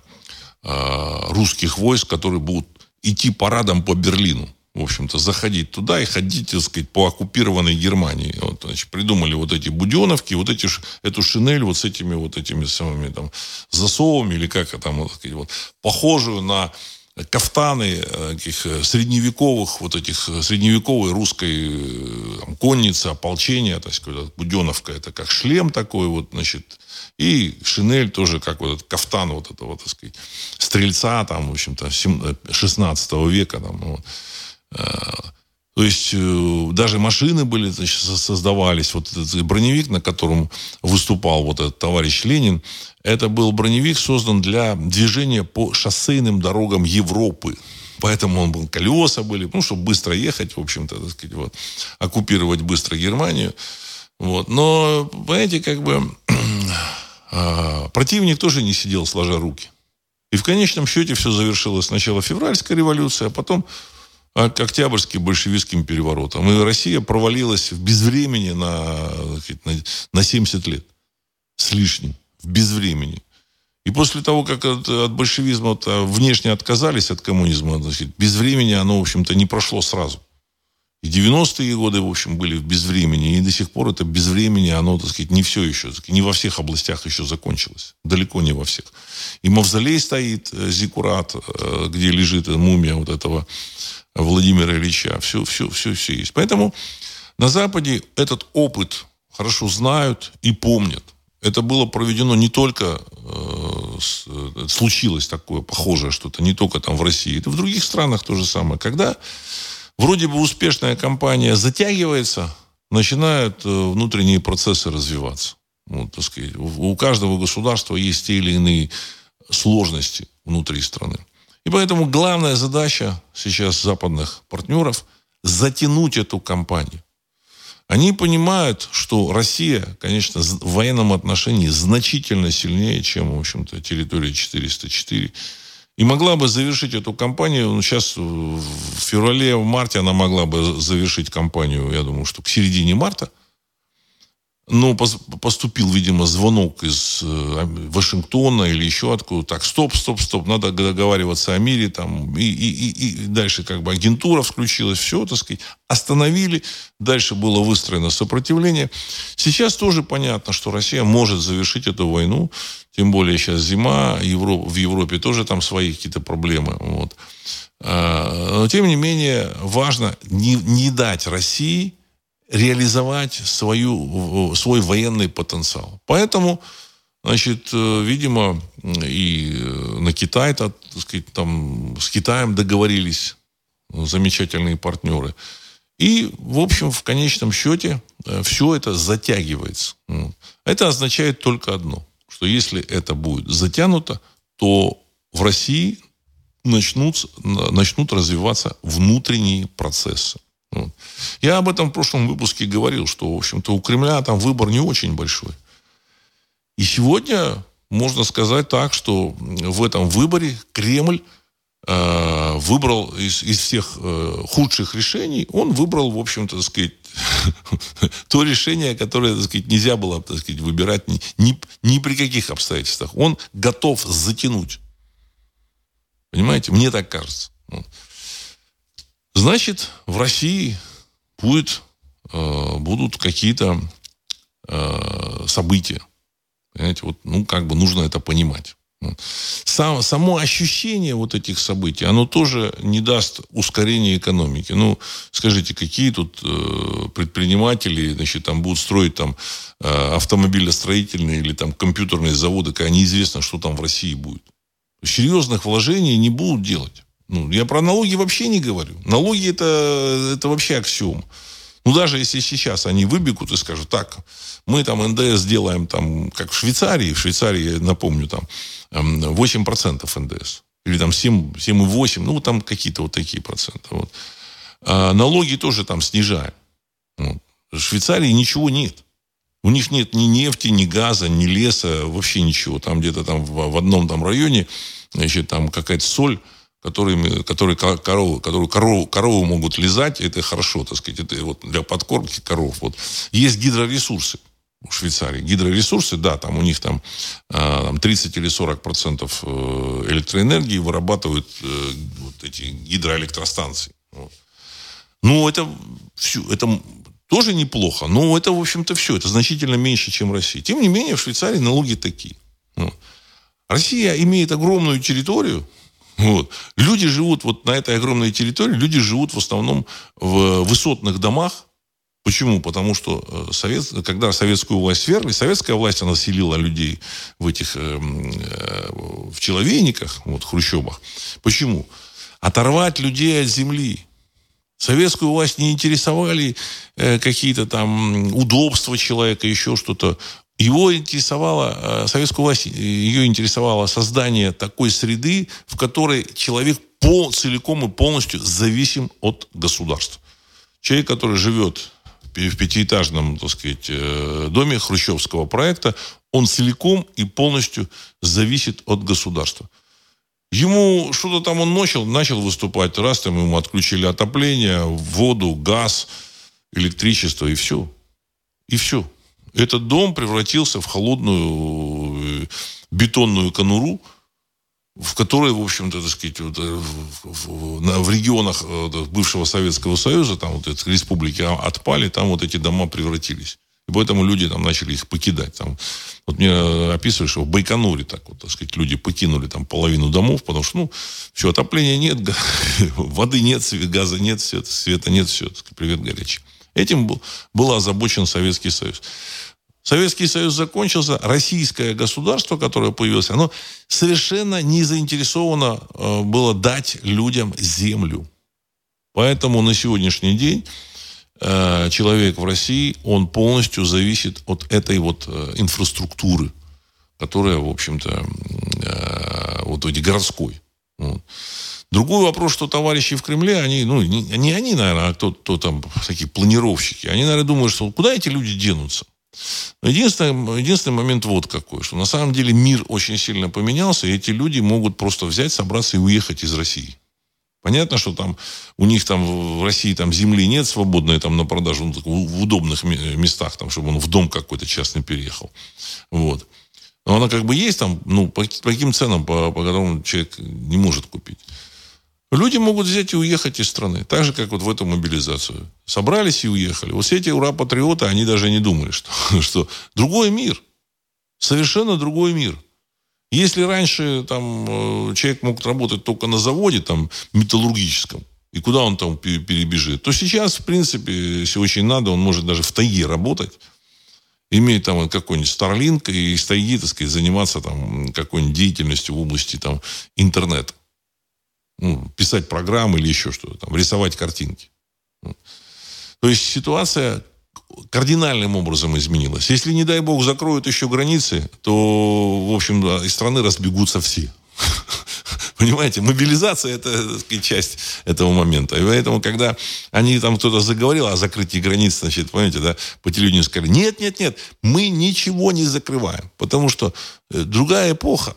э, русских войск, которые будут идти парадом по Берлину в общем-то, заходить туда и ходить, так сказать, по оккупированной Германии. Вот, значит, придумали вот эти буденовки, вот эти, эту шинель вот с этими вот этими самыми там засовами или как там, вот, сказать, вот, похожую на кафтаны э, таких э, средневековых, вот этих э, средневековой русской там, конницы, ополчения, то есть буденовка, это как шлем такой вот, значит, и шинель тоже, как вот этот кафтан вот этого, так сказать, стрельца, там, в общем-то, 16 века, там, вот. То есть э, даже машины были, значит, создавались. Вот этот броневик, на котором выступал вот этот товарищ Ленин, это был броневик, создан для движения по шоссейным дорогам Европы. Поэтому он был, колеса были, ну, чтобы быстро ехать, в общем-то, так сказать, вот, оккупировать быстро Германию. Вот. Но, понимаете, как бы *clears throat* а, противник тоже не сидел сложа руки. И в конечном счете все завершилось сначала февральская революция, а потом Октябрьским большевистским переворотом. И Россия провалилась в безвремени на, на, на 70 лет с лишним. В безвремени. И после того, как от, от большевизма внешне отказались от коммунизма, значит, безвремени оно, в общем-то, не прошло сразу. И 90-е годы, в общем, были в безвремени. И до сих пор это безвремени, оно, так сказать, не все еще, не во всех областях еще закончилось. Далеко не во всех. И мавзолей стоит, э, Зикурат, э, где лежит мумия вот этого Владимира Ильича. Все, все, все, все есть. Поэтому на Западе этот опыт хорошо знают и помнят. Это было проведено не только, э, э, случилось такое похожее что-то, не только там в России, это в других странах то же самое. Когда вроде бы успешная компания затягивается, начинают э, внутренние процессы развиваться. Вот, так сказать, у каждого государства есть те или иные сложности внутри страны. И поэтому главная задача сейчас западных партнеров – затянуть эту кампанию. Они понимают, что Россия, конечно, в военном отношении значительно сильнее, чем, в общем-то, территория 404. И могла бы завершить эту кампанию, ну, сейчас в феврале, в марте она могла бы завершить кампанию, я думаю, что к середине марта – но поступил, видимо, звонок из э, Вашингтона или еще откуда. Так, стоп, стоп, стоп, надо договариваться о мире. Там, и, и, и, и дальше как бы агентура включилась, все, так сказать, остановили. Дальше было выстроено сопротивление. Сейчас тоже понятно, что Россия может завершить эту войну. Тем более сейчас зима, Европа, в Европе тоже там свои какие-то проблемы. Вот. А, но, тем не менее, важно не, не дать России реализовать свою, свой военный потенциал. Поэтому, значит, э, видимо, и э, на Китай, так сказать, там с Китаем договорились замечательные партнеры. И, в общем, в конечном счете э, все это затягивается. Это означает только одно, что если это будет затянуто, то в России начнут, начнут развиваться внутренние процессы. Я об этом в прошлом выпуске говорил, что, в общем-то, у Кремля там выбор не очень большой. И сегодня можно сказать так, что в этом выборе Кремль э, выбрал из, из всех э, худших решений, он выбрал, в общем-то, так сказать, *laughs* то решение, которое, так сказать, нельзя было, так сказать, выбирать ни, ни, ни при каких обстоятельствах. Он готов затянуть. Понимаете? Мне так кажется. Значит, в России будет, э, будут какие-то э, события. Понимаете, вот, ну, как бы нужно это понимать. Сам, само ощущение вот этих событий, оно тоже не даст ускорения экономики. Ну, скажите, какие тут э, предприниматели, значит, там будут строить там э, автомобилестроительные или там компьютерные заводы, когда неизвестно, что там в России будет. Серьезных вложений не будут делать. Ну, я про налоги вообще не говорю. Налоги это, это вообще аксиом. Ну, даже если сейчас они выбегут и скажут, так, мы там НДС делаем там, как в Швейцарии, в Швейцарии, напомню, там 8% эм, НДС. Или там 7, 7,8, ну, там какие-то вот такие проценты. Вот. А налоги тоже там снижаем. Вот. В Швейцарии ничего нет. У них нет ни нефти, ни газа, ни леса, вообще ничего. Там где-то там в, в одном там районе, значит, там какая-то соль которыми, которые коровы, которую корову, корову могут лизать, это хорошо, так сказать, это вот для подкормки коров. Вот. Есть гидроресурсы в Швейцарии. Гидроресурсы, да, там у них там, а, там 30 или 40 процентов э, электроэнергии вырабатывают э, вот эти гидроэлектростанции. Вот. Ну, это все, это тоже неплохо, но это, в общем-то, все. Это значительно меньше, чем в России. Тем не менее, в Швейцарии налоги такие. Вот. Россия имеет огромную территорию, вот. Люди живут вот на этой огромной территории, люди живут в основном в высотных домах. Почему? Потому что э, совет, когда советскую власть свергли, советская власть, она селила людей в этих, э, э, в человейниках, вот, хрущебах. Почему? Оторвать людей от земли. Советскую власть не интересовали э, какие-то там удобства человека, еще что-то. Его интересовало, э, советскую власть, ее интересовало создание такой среды, в которой человек пол, целиком и полностью зависим от государства. Человек, который живет в пятиэтажном, так сказать, э, доме хрущевского проекта, он целиком и полностью зависит от государства. Ему что-то там он начал, начал выступать, раз там ему отключили отопление, воду, газ, электричество и все. И все. Этот дом превратился в холодную э, бетонную конуру, в которой, в общем-то, так сказать, вот, э, в, в, в регионах э, бывшего Советского Союза, там вот эти республики отпали, там вот эти дома превратились. И поэтому люди там начали их покидать. Там, вот мне описывают, что в Байконуре так вот, так сказать, люди покинули там половину домов, потому что, ну, все, отопления нет, *laughs* воды нет, газа нет, света нет, все, привет горячий. Этим был, был озабочен Советский Союз. Советский Союз закончился, российское государство, которое появилось, оно совершенно не заинтересовано э, было дать людям землю. Поэтому на сегодняшний день э, человек в России, он полностью зависит от этой вот э, инфраструктуры, которая, в общем-то, вот эти городской. Другой вопрос, что товарищи в Кремле, они, ну, не, не они, наверное, а кто, кто там, такие планировщики, они, наверное, думают, что куда эти люди денутся? Единственный, единственный момент вот какой, что на самом деле мир очень сильно поменялся, и эти люди могут просто взять, собраться и уехать из России. Понятно, что там у них там в России там земли нет свободной там на продажу ну, в удобных местах, там, чтобы он в дом какой-то частный переехал. Вот. Но она как бы есть там, ну, по, по каким ценам, по, по которым человек не может купить. Люди могут взять и уехать из страны. Так же, как вот в эту мобилизацию. Собрались и уехали. Вот все эти ура-патриоты, они даже не думали, *laughs* что, что другой мир. Совершенно другой мир. Если раньше там, э, человек мог работать только на заводе там, металлургическом, и куда он там перебежит, то сейчас, в принципе, если очень надо, он может даже в тайге работать, иметь там какой-нибудь Starlink и из тайги, так сказать, заниматься там какой-нибудь деятельностью в области там интернета ну, писать программы или еще что-то, там, рисовать картинки. То есть ситуация кардинальным образом изменилась. Если, не дай бог, закроют еще границы, то, в общем, из страны разбегутся все. *laughs* Понимаете, мобилизация это часть этого момента. И поэтому, когда они там кто-то заговорил о закрытии границ, значит, понимаете, да, по телевидению сказали, нет, нет, нет, мы ничего не закрываем, потому что э, другая эпоха.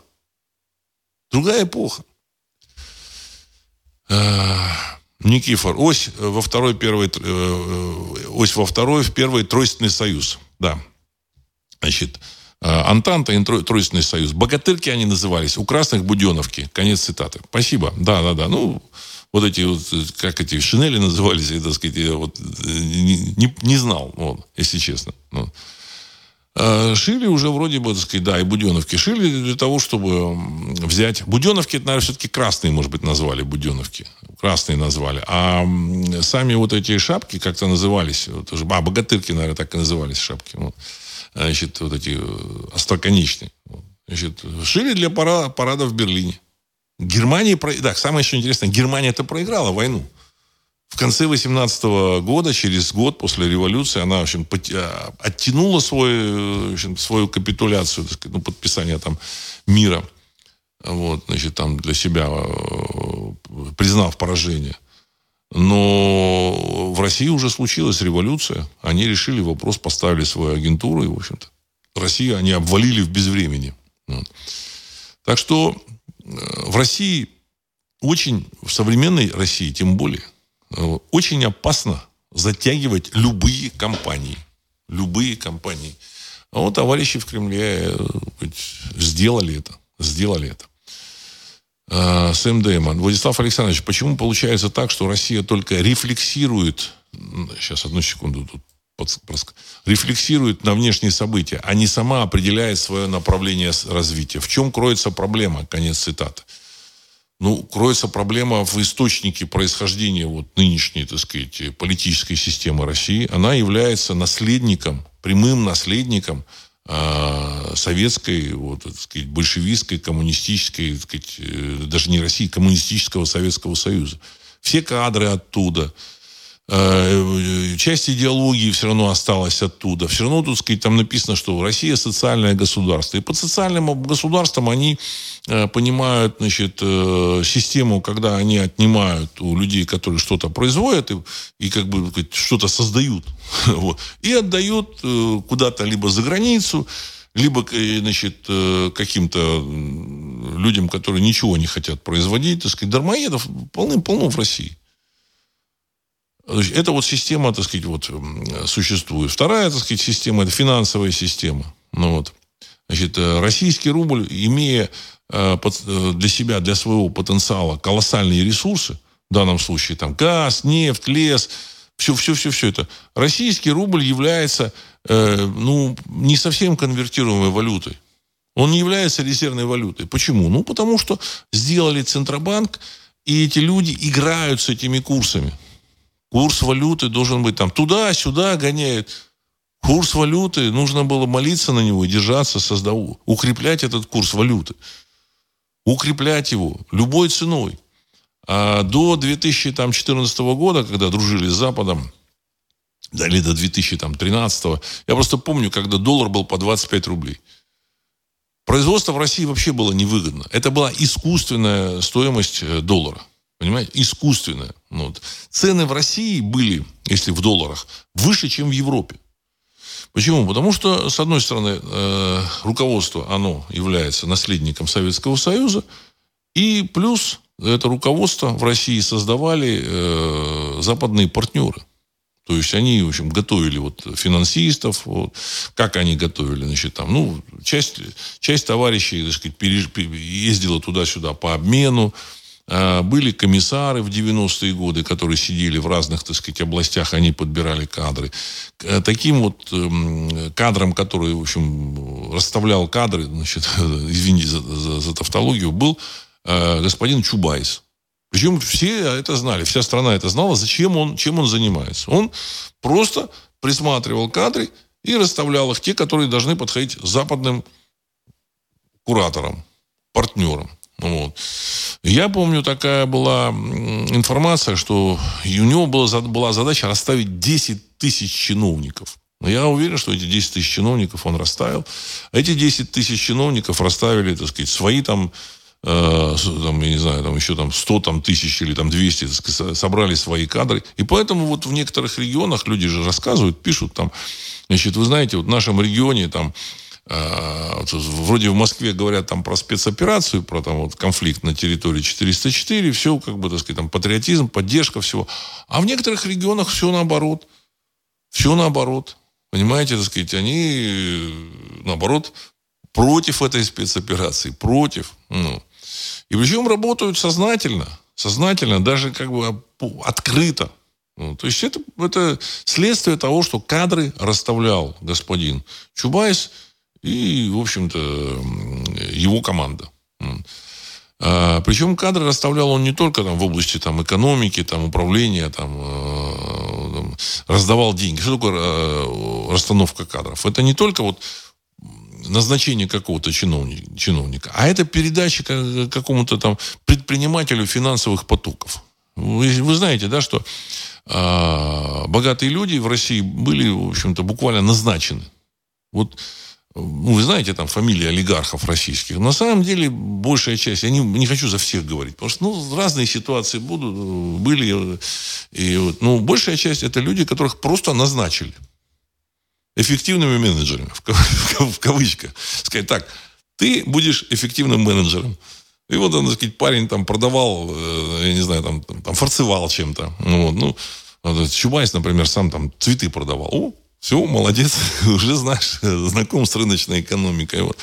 Другая эпоха. Никифор. Ось во второй, первый, э, ось во второй, в первый тройственный союз. Да. Значит, э, Антанта и Тройственный союз. Богатырки они назывались. У красных Буденовки. Конец цитаты. Спасибо. Да, да, да. Ну, вот эти вот, как эти шинели назывались, я, так сказать, я вот не, не, знал, вот, если честно. Вот. А шили уже вроде бы, так сказать, да, и Буденовки шили для того, чтобы взять... Буденовки, это, наверное, все-таки красные, может быть, назвали Буденовки. Красные назвали. А сами вот эти шапки как-то назывались. Вот, а, богатырки, наверное, так и назывались шапки. Вот. Значит, вот эти э, остроконечные. Значит, шили для парада, парада в Берлине. Германия... Да, самое еще интересное, Германия это проиграла войну. В конце 18 года, через год после революции, она, в общем, а, оттянула свой, в общем, свою капитуляцию, так сказать, ну, подписание там мира. Вот, значит, там для себя э, признав поражение. Но в России уже случилась революция. Они решили вопрос, поставили свою агентуру, и, в общем-то, Россию они обвалили в безвремени. Вот. Так что э, в России очень, в современной России тем более – Э, очень опасно затягивать любые компании. Любые компании. А вот товарищи в Кремле э, сделали это. Сделали это. А, Сэм Дэймон. Владислав Александрович, почему получается так, что Россия только рефлексирует, сейчас одну секунду тут рефлексирует на внешние события, а не сама определяет свое направление развития. В чем кроется проблема? Конец цитаты ну, кроется проблема в источнике происхождения вот нынешней, так сказать, политической системы России. Она является наследником, прямым наследником э, советской, вот, так сказать, большевистской, коммунистической, так сказать, э, даже не России, коммунистического Советского Союза. Все кадры оттуда – часть идеологии все равно осталась оттуда. Все равно, тут сказать, там написано, что Россия социальное государство. И под социальным государством они э, понимают, значит, э, систему, когда они отнимают у людей, которые что-то производят и, и как бы что-то создают, *laughs* вот, и отдают куда-то либо за границу, либо, значит, каким-то людям, которые ничего не хотят производить, так сказать, дармоедов полным-полно в России. Это вот система, так сказать, вот существует. Вторая, так сказать, система – это финансовая система. Ну вот. Значит, э, российский рубль, имея э, э, для себя, для своего потенциала колоссальные ресурсы, в данном случае там газ, нефть, лес, все, все, все, все это. Российский рубль является, ну, не совсем конвертируемой валютой. Он не является резервной валютой. Почему? Ну, потому что сделали Центробанк, и эти люди играют с этими курсами. Курс валюты должен быть там туда-сюда гоняют. Курс валюты, нужно было молиться на него, держаться, создавать, укреплять этот курс валюты. Укреплять его любой ценой. А до 2014 года, когда дружили с Западом, да, или до 2013, я просто помню, когда доллар был по 25 рублей. Производство в России вообще было невыгодно. Это была искусственная стоимость э, доллара. Понимаете? Искусственная. Ну, вот. Цены в России были, если в долларах, выше, чем в Европе. Почему? Потому что, с одной стороны, э, руководство, оно является наследником Советского Союза, и плюс это руководство в России создавали э, западные партнеры. То есть они, в общем, готовили вот финансистов, вот, как они готовили, значит, там, ну, часть, часть товарищей, так сказать, переж... ездила туда-сюда по обмену, были комиссары в 90-е годы, которые сидели в разных, так сказать, областях, они подбирали кадры. Таким вот эм, кадром, который, в общем, расставлял кадры, значит, *laughs* извините за, за, за тавтологию, был э, господин Чубайс. Причем все это знали, вся страна это знала, зачем он, чем он занимается. Он просто присматривал кадры и расставлял их, те, которые должны подходить западным кураторам, партнерам. Вот. Я помню, такая была информация, что у него была, была задача расставить 10 тысяч чиновников. Но я уверен, что эти 10 тысяч чиновников он расставил. Эти 10 тысяч чиновников расставили, так сказать, свои там э, там, я не знаю, там еще там 100 там, тысяч или там 200 сказать, собрали свои кадры. И поэтому вот в некоторых регионах люди же рассказывают, пишут там, значит, вы знаете, вот в нашем регионе там вроде в Москве говорят там про спецоперацию, про там вот конфликт на территории 404, все как бы, так сказать, там патриотизм, поддержка всего. А в некоторых регионах все наоборот. Все наоборот. Понимаете, так сказать, они, наоборот, против этой спецоперации, против. Ну. И причем работают сознательно, сознательно, даже как бы открыто. Ну, то есть это, это следствие того, что кадры расставлял господин Чубайс и, в общем-то, его команда. А, причем кадры расставлял он не только там, в области там, экономики, там, управления, там, э, раздавал деньги. Что такое э, расстановка кадров? Это не только вот назначение какого-то чиновника, чиновника, а это передача какому-то там предпринимателю финансовых потоков. Вы, вы знаете, да, что э, богатые люди в России были, в общем-то, буквально назначены. Вот ну, вы знаете там фамилии олигархов российских. На самом деле, большая часть, я не, не хочу за всех говорить, потому что ну, разные ситуации будут, были. И, вот, ну, большая часть это люди, которых просто назначили эффективными менеджерами, в, в, в кавычках. Сказать так, ты будешь эффективным менеджером. И вот, так сказать, парень там продавал, э, я не знаю, там, там фарцевал чем-то. Ну, вот, ну, Чубайс, например, сам там цветы продавал. О, все, молодец, *laughs* уже знаешь, знаком с рыночной экономикой. Вот.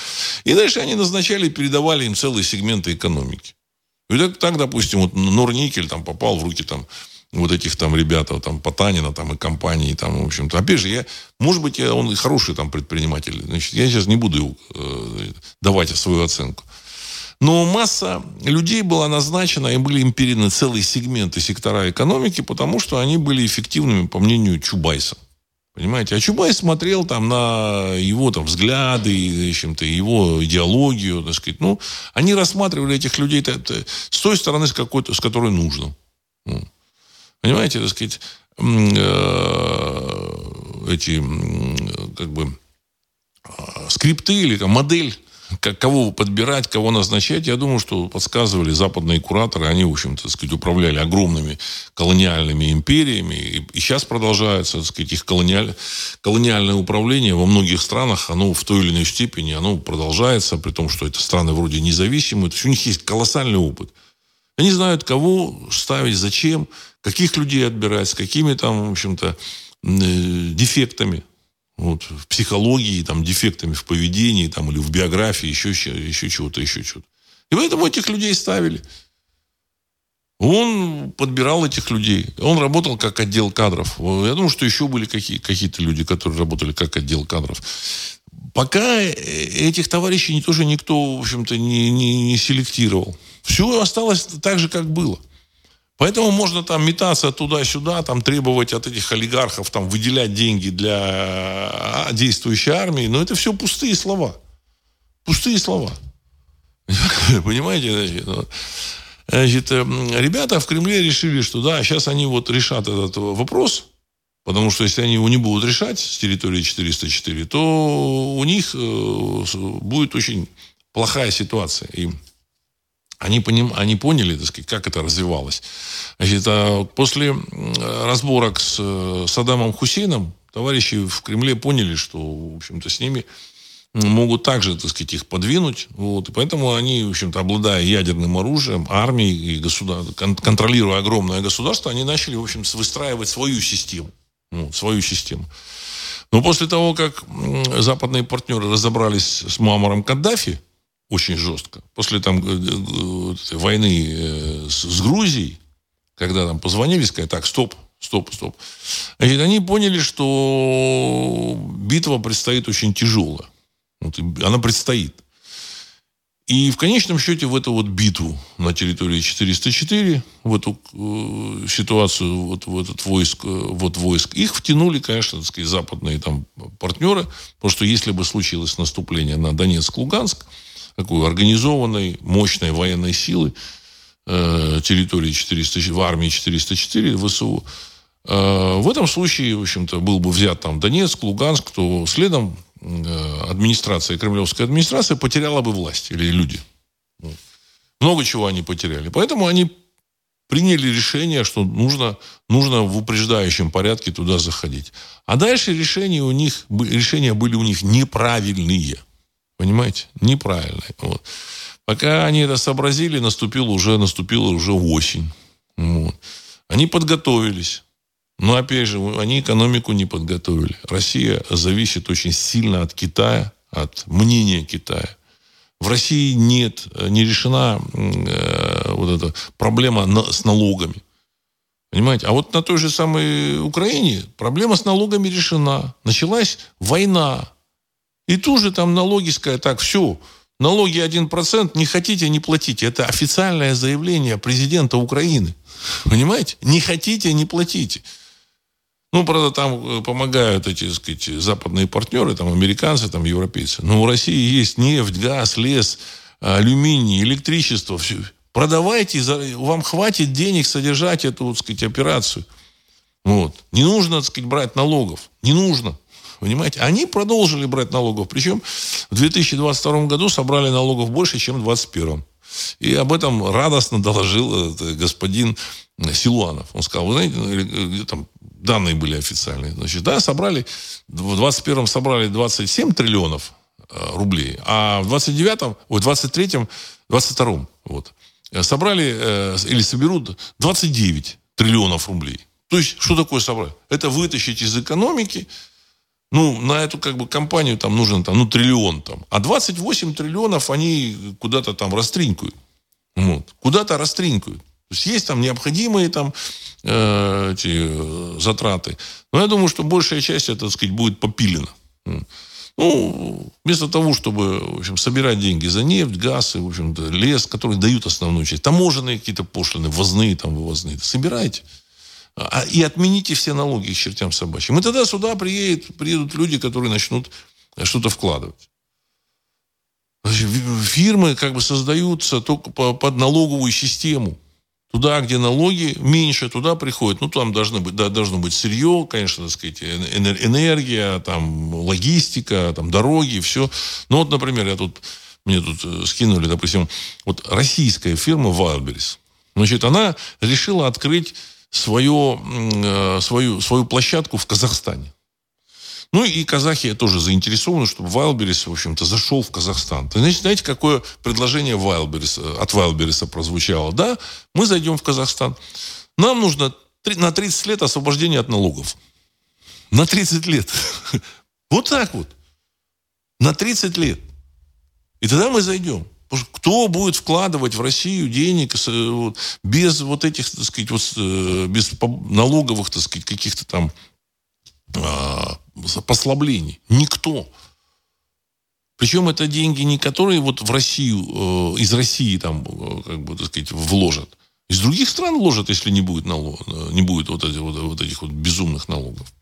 И дальше они назначали, передавали им целые сегменты экономики. И так, так допустим, вот Норникель там попал в руки там вот этих там ребят, там Потанина там и компании там, в общем-то. Опять же, я, может быть, я, он хороший там предприниматель. Значит, я сейчас не буду э, давать свою оценку. Но масса людей была назначена, и были им переданы целые сегменты сектора экономики, потому что они были эффективными, по мнению Чубайса. Понимаете? А Чубайс смотрел там на его там взгляды, чем-то его идеологию, так сказать. Ну, они рассматривали этих людей с той стороны, с, какой-то, с которой нужно. Ну, понимаете, так сказать, э, эти, как бы, а, скрипты или там, модель как, кого подбирать, кого назначать, я думаю, что подсказывали западные кураторы. Они, в общем-то, сказать, управляли огромными колониальными империями. И, и сейчас продолжается, так сказать, их колониаль, колониальное управление во многих странах, оно в той или иной степени, оно продолжается, при том, что это страны вроде независимые. То есть у них есть колоссальный опыт. Они знают, кого ставить, зачем, каких людей отбирать, с какими там, в общем-то, дефектами вот, психологии, там, дефектами в поведении, там, или в биографии, еще, еще чего-то, еще чего-то. И поэтому этих людей ставили. Он подбирал этих людей. Он работал как отдел кадров. Я думаю, что еще были какие- какие-то люди, которые работали как отдел кадров. Пока э, этих товарищей тоже никто, в общем-то, не, не, не селектировал. Все осталось так же, как было. Поэтому можно там метаться туда-сюда, там требовать от этих олигархов там выделять деньги для а, действующей армии, но это все пустые слова. Пустые слова. *laughs* Понимаете? Значит, эм, ребята в Кремле решили, что да, сейчас они вот решат этот вопрос, потому что если они его не будут решать с территории 404, то у них э, будет очень плохая ситуация. И они, поним, они поняли, так сказать, как это развивалось. Значит, а после разборок с э, Саддамом Хусейном товарищи в Кремле поняли, что, в общем-то, с ними могут также, так сказать, их подвинуть. Вот. И поэтому они, в общем-то, обладая ядерным оружием, армией и государ... контролируя огромное государство, они начали, в общем, выстраивать свою систему. Ну, свою систему. Но после того, как западные партнеры разобрались с Муаммаром Каддафи, очень жестко. После там войны э, с Грузией, когда там позвонили, сказали, так, стоп, стоп, стоп. Значит, они поняли, что битва предстоит очень тяжелая. Вот, она предстоит. И в конечном счете в эту вот битву на территории 404, в эту э, ситуацию, вот в этот войск, э, вот войск, их втянули, конечно, так сказать, западные там партнеры, потому что если бы случилось наступление на Донецк-Луганск, такой организованной, мощной военной силы э, территории 400, в армии 404 ВСУ. Э, в этом случае, в общем-то, был бы взят там Донецк, Луганск, то следом э, администрация, кремлевская администрация потеряла бы власть, или люди. Много чего они потеряли. Поэтому они приняли решение, что нужно, нужно в упреждающем порядке туда заходить. А дальше решения у них, решения были у них неправильные. Понимаете? Неправильные. Вот. Пока они это сообразили, наступила уже, наступила уже осень. Вот. Они подготовились. Но, опять же, они экономику не подготовили. Россия зависит очень сильно от Китая, от мнения Китая. В России нет, не решена э, вот эта проблема на, с налогами. Понимаете? А вот на той же самой Украине проблема с налогами решена. Началась война. И тут же там налоги сказать, так, все, налоги 1%, не хотите, не платите. Это официальное заявление президента Украины. Понимаете? Не хотите, не платите. Ну, правда, там э, помогают эти, так сказать, западные партнеры, там, американцы, там, европейцы. Но у России есть нефть, газ, лес, алюминий, электричество. Все. Продавайте, вам хватит денег содержать эту, так сказать, операцию. Вот. Не нужно, так сказать, брать налогов. Не нужно. Понимаете? Они продолжили брать налогов. Причем в 2022 году собрали налогов больше, чем в 2021. И об этом радостно доложил э, господин Силуанов. Он сказал, вы знаете, ну, э, там данные были официальные. Значит, да, собрали, в 21-м собрали 27 триллионов э, рублей, а в 29-м, ой, 23-м, 22-м, вот, собрали или соберут 29 триллионов рублей. То есть, что такое собрать? Это вытащить из экономики ну, на эту как бы компанию там нужен там, ну, триллион там. А 28 триллионов они куда-то там растринкают. Вот. Куда-то растринкают. То есть есть там необходимые там э, эти э, затраты. Но я думаю, что большая часть, это, так сказать, будет попилена. Ну, вместо того, чтобы, в общем, собирать деньги за нефть, газ и, в общем-то, лес, которые дают основную часть, таможенные какие-то пошлины, ввозные, там, вывозные, собирайте. А, и отмените все налоги к чертям собачьим. И тогда сюда приедет, приедут люди, которые начнут что-то вкладывать. Фирмы как бы создаются только под налоговую систему. Туда, где налоги меньше, туда приходят. Ну, там должно быть, да, должно быть сырье, конечно, так сказать, энергия, там, логистика, там, дороги, все. Ну, вот, например, я тут, мне тут э, скинули, допустим, вот российская фирма Wildberries. Значит, она решила открыть свое, э, свою, свою площадку в Казахстане. Ну и казахи тоже заинтересованы, чтобы Вайлберис, в общем-то, зашел в Казахстан. Значит, знаете, какое предложение Вайлберис, от Вайлбериса прозвучало? Да, мы зайдем в Казахстан. Нам нужно на 30 лет освобождения от налогов. На 30 лет. *laughs* Вот так вот. На 30 лет. И тогда мы зайдем. Кто будет вкладывать в Россию денег без вот этих, так сказать, вот, э, без налоговых, так сказать, каких-то там а, послаблений? Никто. Причем это деньги не которые вот в Россию, э, из России там, э, как бы, так сказать, вложат. Из других стран ложат, если не будет, налог, не будет вот, этих, вот, вот этих вот безумных налогов.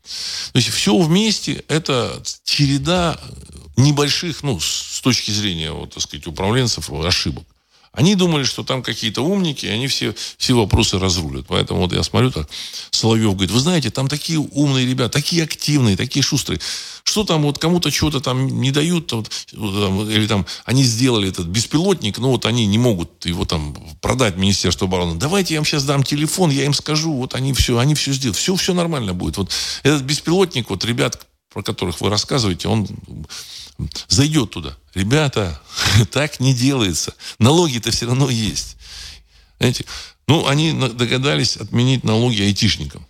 То есть все вместе это череда небольших, ну, с точки зрения, вот, так сказать, управленцев, ошибок. Они думали, что там какие-то умники, и они все, все вопросы разрулят. Поэтому вот я смотрю так, Соловьев говорит, вы знаете, там такие умные ребята, такие активные, такие шустрые. Что там вот кому-то что-то там не дают, вот, или там они сделали этот беспилотник, но вот они не могут его там продать Министерству обороны. Давайте я им сейчас дам телефон, я им скажу, вот они все, они все сделают. Все, все нормально будет. Вот этот беспилотник, вот ребят, про которых вы рассказываете, он зайдет туда. Ребята, *laughs* так не делается. Налоги-то все равно есть. Знаете, ну, они догадались отменить налоги айтишникам.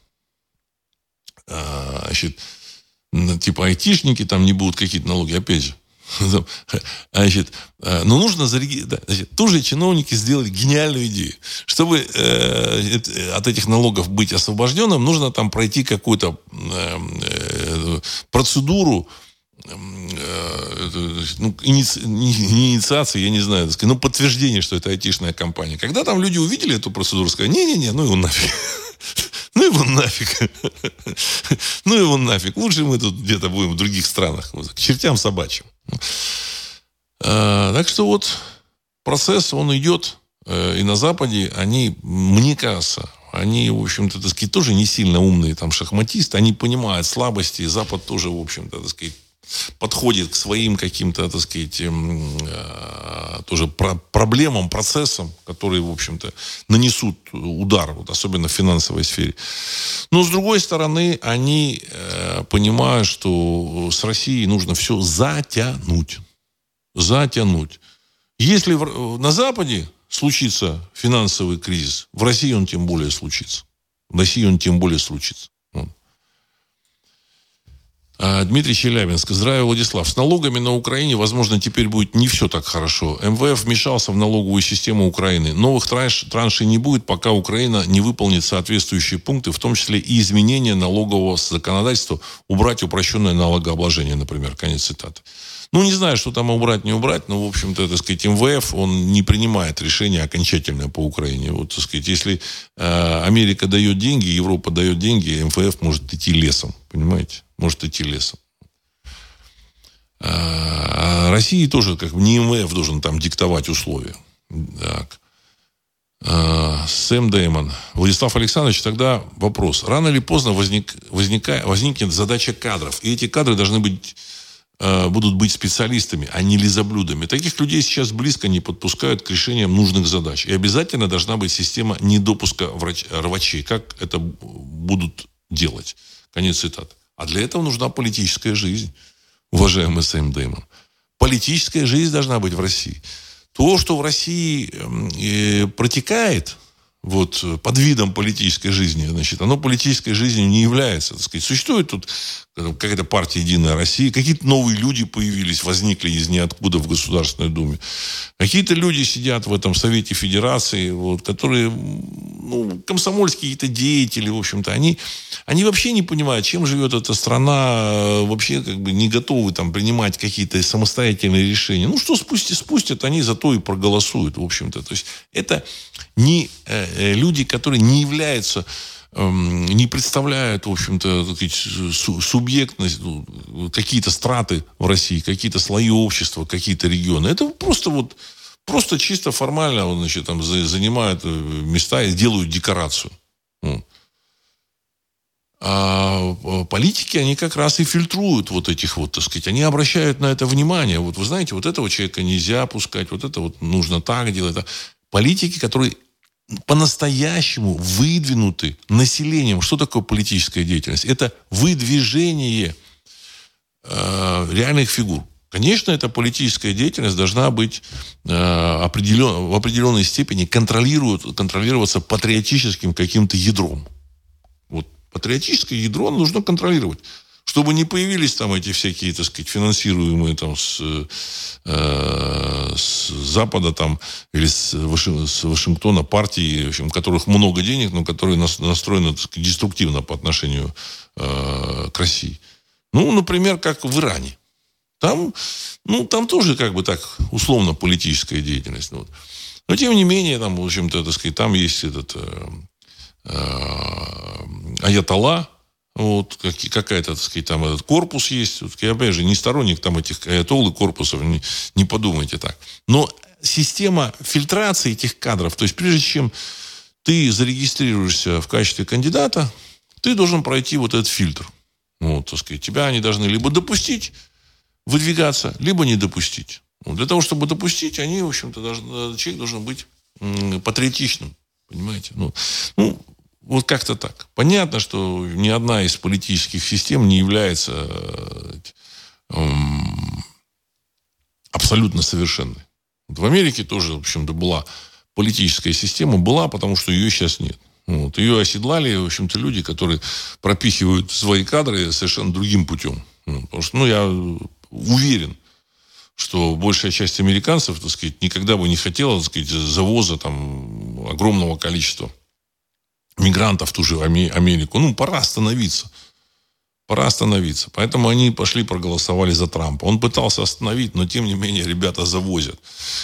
А, значит, типа айтишники там не будут какие-то налоги, опять же. *laughs* Значит, а, но нужно зарегистрировать. Значит, тоже чиновники сделали гениальную идею. Чтобы э, от этих налогов быть освобожденным, нужно там пройти какую-то э, э, процедуру Э, ну, иници... не инициации, я не знаю, сказать, ну, подтверждение, что это айтишная компания. Когда там люди увидели эту процедуру, сказали, не-не-не, ну его нафиг. *laughs* Ну его нафиг. *laughs* Ну его нафиг. Лучше мы тут где-то будем в других странах. К чертям собачьим. А, так что вот процесс, он идет. Э, и на Западе они, мне кажется, они, в общем-то, так сказать, тоже не сильно умные там шахматисты. Они понимают слабости. Запад тоже, в общем-то, так сказать, подходит к своим каким-то, так сказать, эм, э, тоже про проблемам, процессам, которые, в общем-то, нанесут удар, вот, особенно в финансовой сфере. Но, с другой стороны, они э, понимают, что с Россией нужно все затянуть. Затянуть. Если на Западе случится финансовый кризис, в России он тем более случится. В России он тем более случится. А, Дмитрий Челябинск. Здравия, Владислав. С налогами на Украине, возможно, теперь будет не все так хорошо. МВФ вмешался в налоговую систему Украины. Новых транш, траншей не будет, пока Украина не выполнит соответствующие пункты, в том числе и изменения налогового законодательства, убрать упрощенное налогообложение, например. Конец цитаты. Ну, не знаю, что там убрать, не убрать, но, в общем-то, так сказать, МВФ, он не принимает решение окончательное по Украине. Вот, так сказать, если э, Америка дает деньги, Европа дает деньги, МВФ может идти лесом, понимаете? Может идти лесом. А России тоже, как бы, не МВФ должен там диктовать условия. Так. А, Сэм Дэймон. Владислав Александрович, тогда вопрос. Рано или поздно возник, возника, возникнет задача кадров. И эти кадры должны быть будут быть специалистами, а не лизоблюдами. Таких людей сейчас близко не подпускают к решениям нужных задач. И обязательно должна быть система недопуска врач, рвачей. Как это будут делать? Конец цитаты. А для этого нужна политическая жизнь, уважаемый Сэм Дэймон. Политическая жизнь должна быть в России. То, что в России эм, э, протекает, вот, под видом политической жизни, значит, оно политической жизнью не является. Так сказать. Существует тут какая-то партия «Единая Россия», какие-то новые люди появились, возникли из ниоткуда в Государственной Думе. Какие-то люди сидят в этом Совете Федерации, вот, которые, ну, комсомольские какие-то деятели, в общем-то, они, они вообще не понимают, чем живет эта страна, вообще как бы не готовы там принимать какие-то самостоятельные решения. Ну, что спустят, спустят, они зато и проголосуют, в общем-то. То есть это не э, э люди, которые не являются Эм, не представляют, в общем-то, субъектность, ну, какие-то страты в России, какие-то слои общества, какие-то регионы. Это просто вот просто чисто формально значит, там занимают э, места и делают декорацию. А э, политики, они как раз и фильтруют вот этих вот, так сказать, они обращают на это внимание. Вот вы знаете, вот этого человека нельзя пускать, вот это вот нужно так делать. Политики, которые по-настоящему выдвинуты населением. Что такое политическая деятельность? Это выдвижение э, реальных фигур. Конечно, эта политическая деятельность должна быть э, определен, в определенной степени контролироваться патриотическим каким-то ядром. Вот патриотическое ядро нужно контролировать чтобы не появились там эти всякие, так сказать, финансируемые там с, э, с Запада там или с, Ваши, с Вашингтона партии, в общем, которых много денег, но которые настроены так сказать, деструктивно по отношению э, к России. Ну, например, как в Иране. Там, ну, там тоже как бы так условно политическая деятельность. Ну, вот. Но тем не менее, там, в общем-то, так сказать, там есть этот э, э, Аятолла, вот, какая-то, так сказать, там этот корпус есть. Вот, я, опять же, не сторонник там этих аятолл и корпусов, не, не подумайте так. Но система фильтрации этих кадров, то есть прежде чем ты зарегистрируешься в качестве кандидата, ты должен пройти вот этот фильтр. Вот, так сказать, тебя они должны либо допустить выдвигаться, либо не допустить. Вот, для того, чтобы допустить, они, в общем-то, должны, человек должен быть патриотичным. Понимаете? Ну, ну, вот как-то так. Понятно, что ни одна из политических систем не является э, абсолютно совершенной. Вот в Америке тоже, в общем-то, была политическая система, была, потому что ее сейчас нет. Вот. Ее оседлали, в общем-то, люди, которые пропихивают свои кадры совершенно другим путем. Ну, потому что, ну, я уверен, что большая часть американцев, так сказать, никогда бы не хотела, так сказать, завоза там огромного количества мигрантов в ту же Америку. Ну, пора остановиться. Пора остановиться. Поэтому они пошли, проголосовали за Трампа. Он пытался остановить, но тем не менее ребята завозят.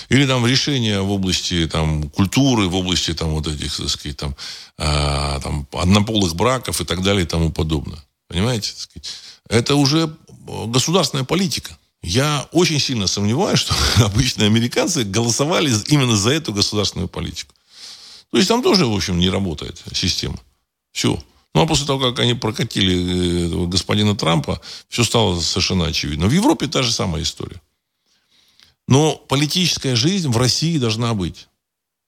Или там решения в области там, культуры, в области там, вот этих, так сказать, там, э, там, однополых браков и так далее и тому подобное. Понимаете? Это уже государственная политика. Я очень сильно сомневаюсь, что *laughs* обычные американцы голосовали именно за эту государственную политику. То есть там тоже, в общем, не работает система. Все. Ну, а после того, как они прокатили господина Трампа, все стало совершенно очевидно. В Европе та же самая история. Но политическая жизнь в России должна быть.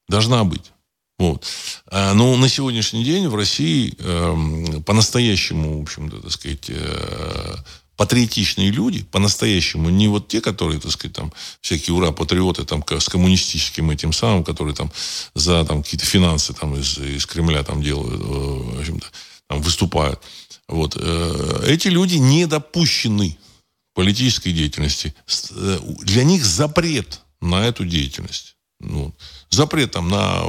Должна быть. Вот. А, но на сегодняшний день в России э, по-настоящему, в общем-то, так сказать, э, патриотичные люди, по-настоящему, не вот те, которые, так сказать, там, всякие ура-патриоты там, с коммунистическим этим самым, которые там за там, какие-то финансы там, из, из Кремля там делают, э, в общем-то, там, выступают. Вот. Э, эти люди не допущены политической деятельности. Э, для них запрет на эту деятельность. Ну, запрет там на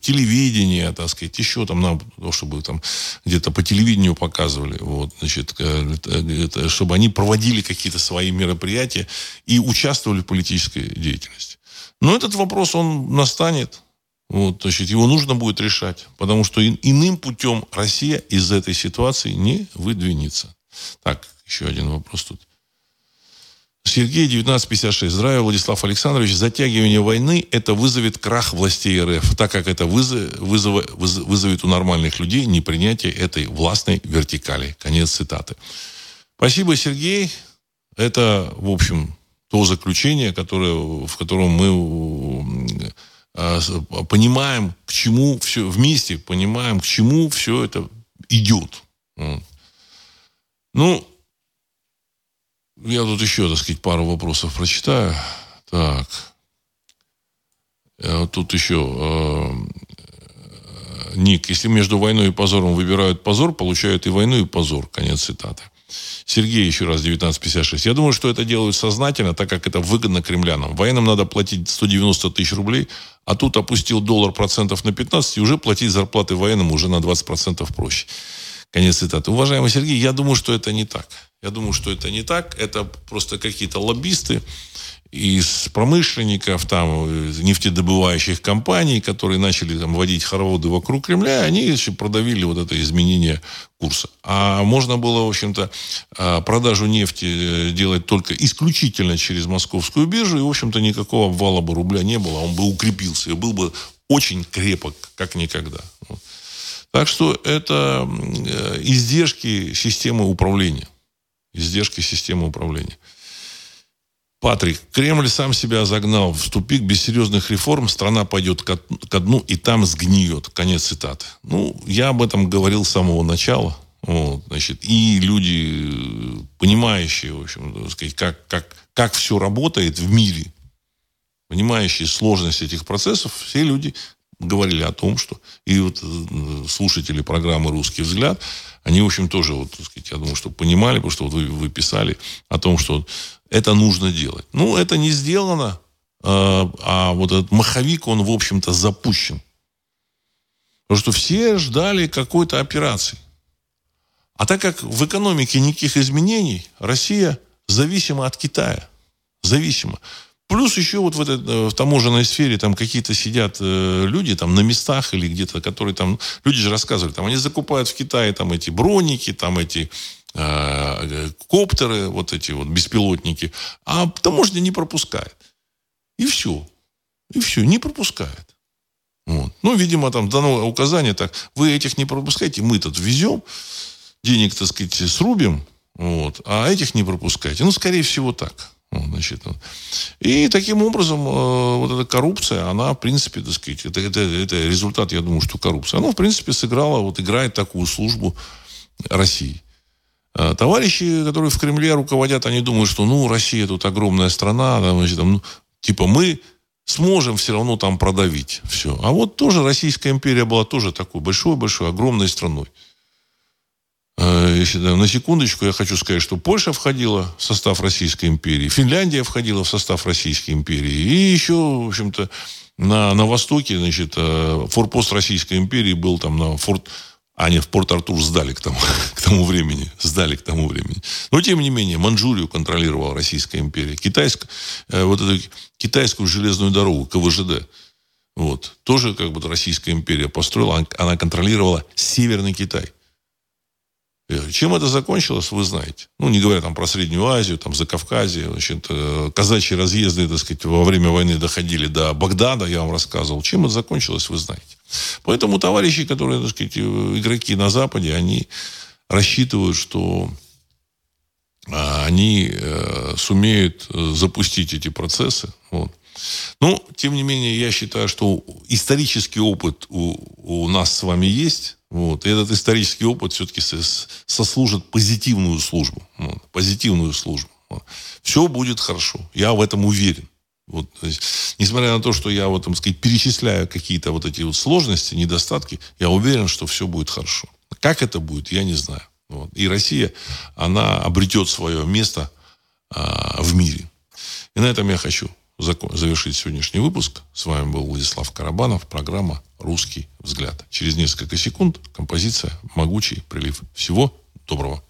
телевидение, так сказать, еще там на то, чтобы там где-то по телевидению показывали, вот, значит, э, чтобы они проводили какие-то свои мероприятия и участвовали в политической деятельности. Но этот вопрос, он настанет, вот, значит, его нужно будет решать, потому что иным путем Россия из этой ситуации не выдвинется. Так, еще один вопрос тут. Сергей, 1956. Здравия, Владислав Александрович. Затягивание войны – это вызовет крах властей РФ, так как это вызов, вызов, вызовет у нормальных людей непринятие этой властной вертикали. Конец цитаты. Спасибо, Сергей. Это, в общем, то заключение, которое, в котором мы э, понимаем, к чему все вместе понимаем, к чему все это идет. Ну, я тут еще, так сказать, пару вопросов прочитаю. Так. Э, тут еще э, Ник, если между войной и позором выбирают позор, получают и войну, и позор. Конец цитаты. Сергей, еще раз, 1956. Я думаю, что это делают сознательно, так как это выгодно кремлянам. Военным надо платить 190 тысяч рублей, а тут опустил доллар процентов на 15, и уже платить зарплаты военным уже на 20 процентов проще. Конец цитаты. Уважаемый Сергей, я думаю, что это не так. Я думаю, что это не так. Это просто какие-то лоббисты из промышленников, там, нефтедобывающих компаний, которые начали там, водить хороводы вокруг Кремля, они еще продавили вот это изменение курса. А можно было, в общем-то, а, продажу нефти э, делать только исключительно через московскую биржу, и, в общем-то, никакого обвала бы рубля не было, он бы укрепился и был бы очень крепок, как никогда. Так что это э, издержки системы управления. Издержки системы управления. Патрик, Кремль сам себя загнал в тупик. Без серьезных реформ страна пойдет ко, дну и там сгниет. Конец цитаты. Ну, я об этом говорил с самого начала. Вот, значит, и люди, понимающие, в общем, сказать, как, как, как все работает в мире, понимающие сложность этих процессов, все люди говорили о том, что и вот э, слушатели программы «Русский взгляд», они, в общем, тоже, вот, так сказать, я думаю, что понимали, потому что вот вы, вы писали о том, что это нужно делать. Ну, это не сделано, а, а вот этот маховик, он, в общем-то, запущен. Потому что все ждали какой-то операции. А так как в экономике никаких изменений, Россия зависима от Китая. Зависима. Плюс еще вот в, этой, э, в таможенной сфере там какие-то сидят э, люди там на местах или где-то, которые там, люди же рассказывали, там они закупают в Китае там эти броники, там эти э, э коптеры, вот эти вот беспилотники, а таможня не пропускает. И все. И все, не пропускает. Вот. Ну, видимо, там дано указание так, вы этих не пропускаете, мы тут везем, денег, так сказать, срубим, вот, а этих не пропускайте. Ну, скорее всего, так. Значит, и таким образом э, вот эта коррупция, она, в принципе, так сказать, это, это, это результат, я думаю, что коррупция. Она, в принципе, сыграла, вот играет такую службу России. Э, товарищи, которые в Кремле руководят, они думают, что, ну, Россия тут огромная страна, значит, там, ну, типа мы сможем все равно там продавить все. А вот тоже Российская империя была тоже такой большой-большой, огромной страной. Э, если, да, на секундочку я хочу сказать, что Польша входила в состав Российской империи, Финляндия входила в состав Российской империи. И еще, в общем-то, на, на востоке, значит, э, форпост Российской империи был там на форт... А, нет, в Порт-Артур сдали к тому, *laughs* к тому времени. Сдали к тому времени. Но, тем не менее, Манчжурию контролировала Российская империя. Китайск, э, вот эту китайскую железную дорогу, КВЖД, вот, тоже как бы Российская империя построила. Она контролировала Северный Китай. Э, чем это закончилось, вы знаете. Ну, не говоря там про Среднюю Азию, там, за Кавказе. Значит, э, казачьи разъезды, так сказать, во время войны доходили до Багдада, я вам рассказывал. Чем это закончилось, вы знаете. Поэтому товарищи, которые, так сказать, игроки на Западе, они рассчитывают, что а, они э, сумеют запустить эти процессы. Вот. Ну, тем не менее, я считаю, что исторический опыт у, у нас с вами есть. Вот. И этот исторический опыт все-таки сослужит позитивную службу. Вот. Позитивную службу. Вот. Все будет хорошо. Я в этом уверен. Вот, есть, несмотря на то, что я вот, там сказать, перечисляю какие-то вот эти вот сложности, недостатки, я уверен, что все будет хорошо. Как это будет, я не знаю. Вот. И Россия, она обретет свое место а, в мире. И на этом я хочу завершить сегодняшний выпуск. С вами был Владислав Карабанов, программа «Русский взгляд». Через несколько секунд композиция «Могучий прилив». Всего доброго.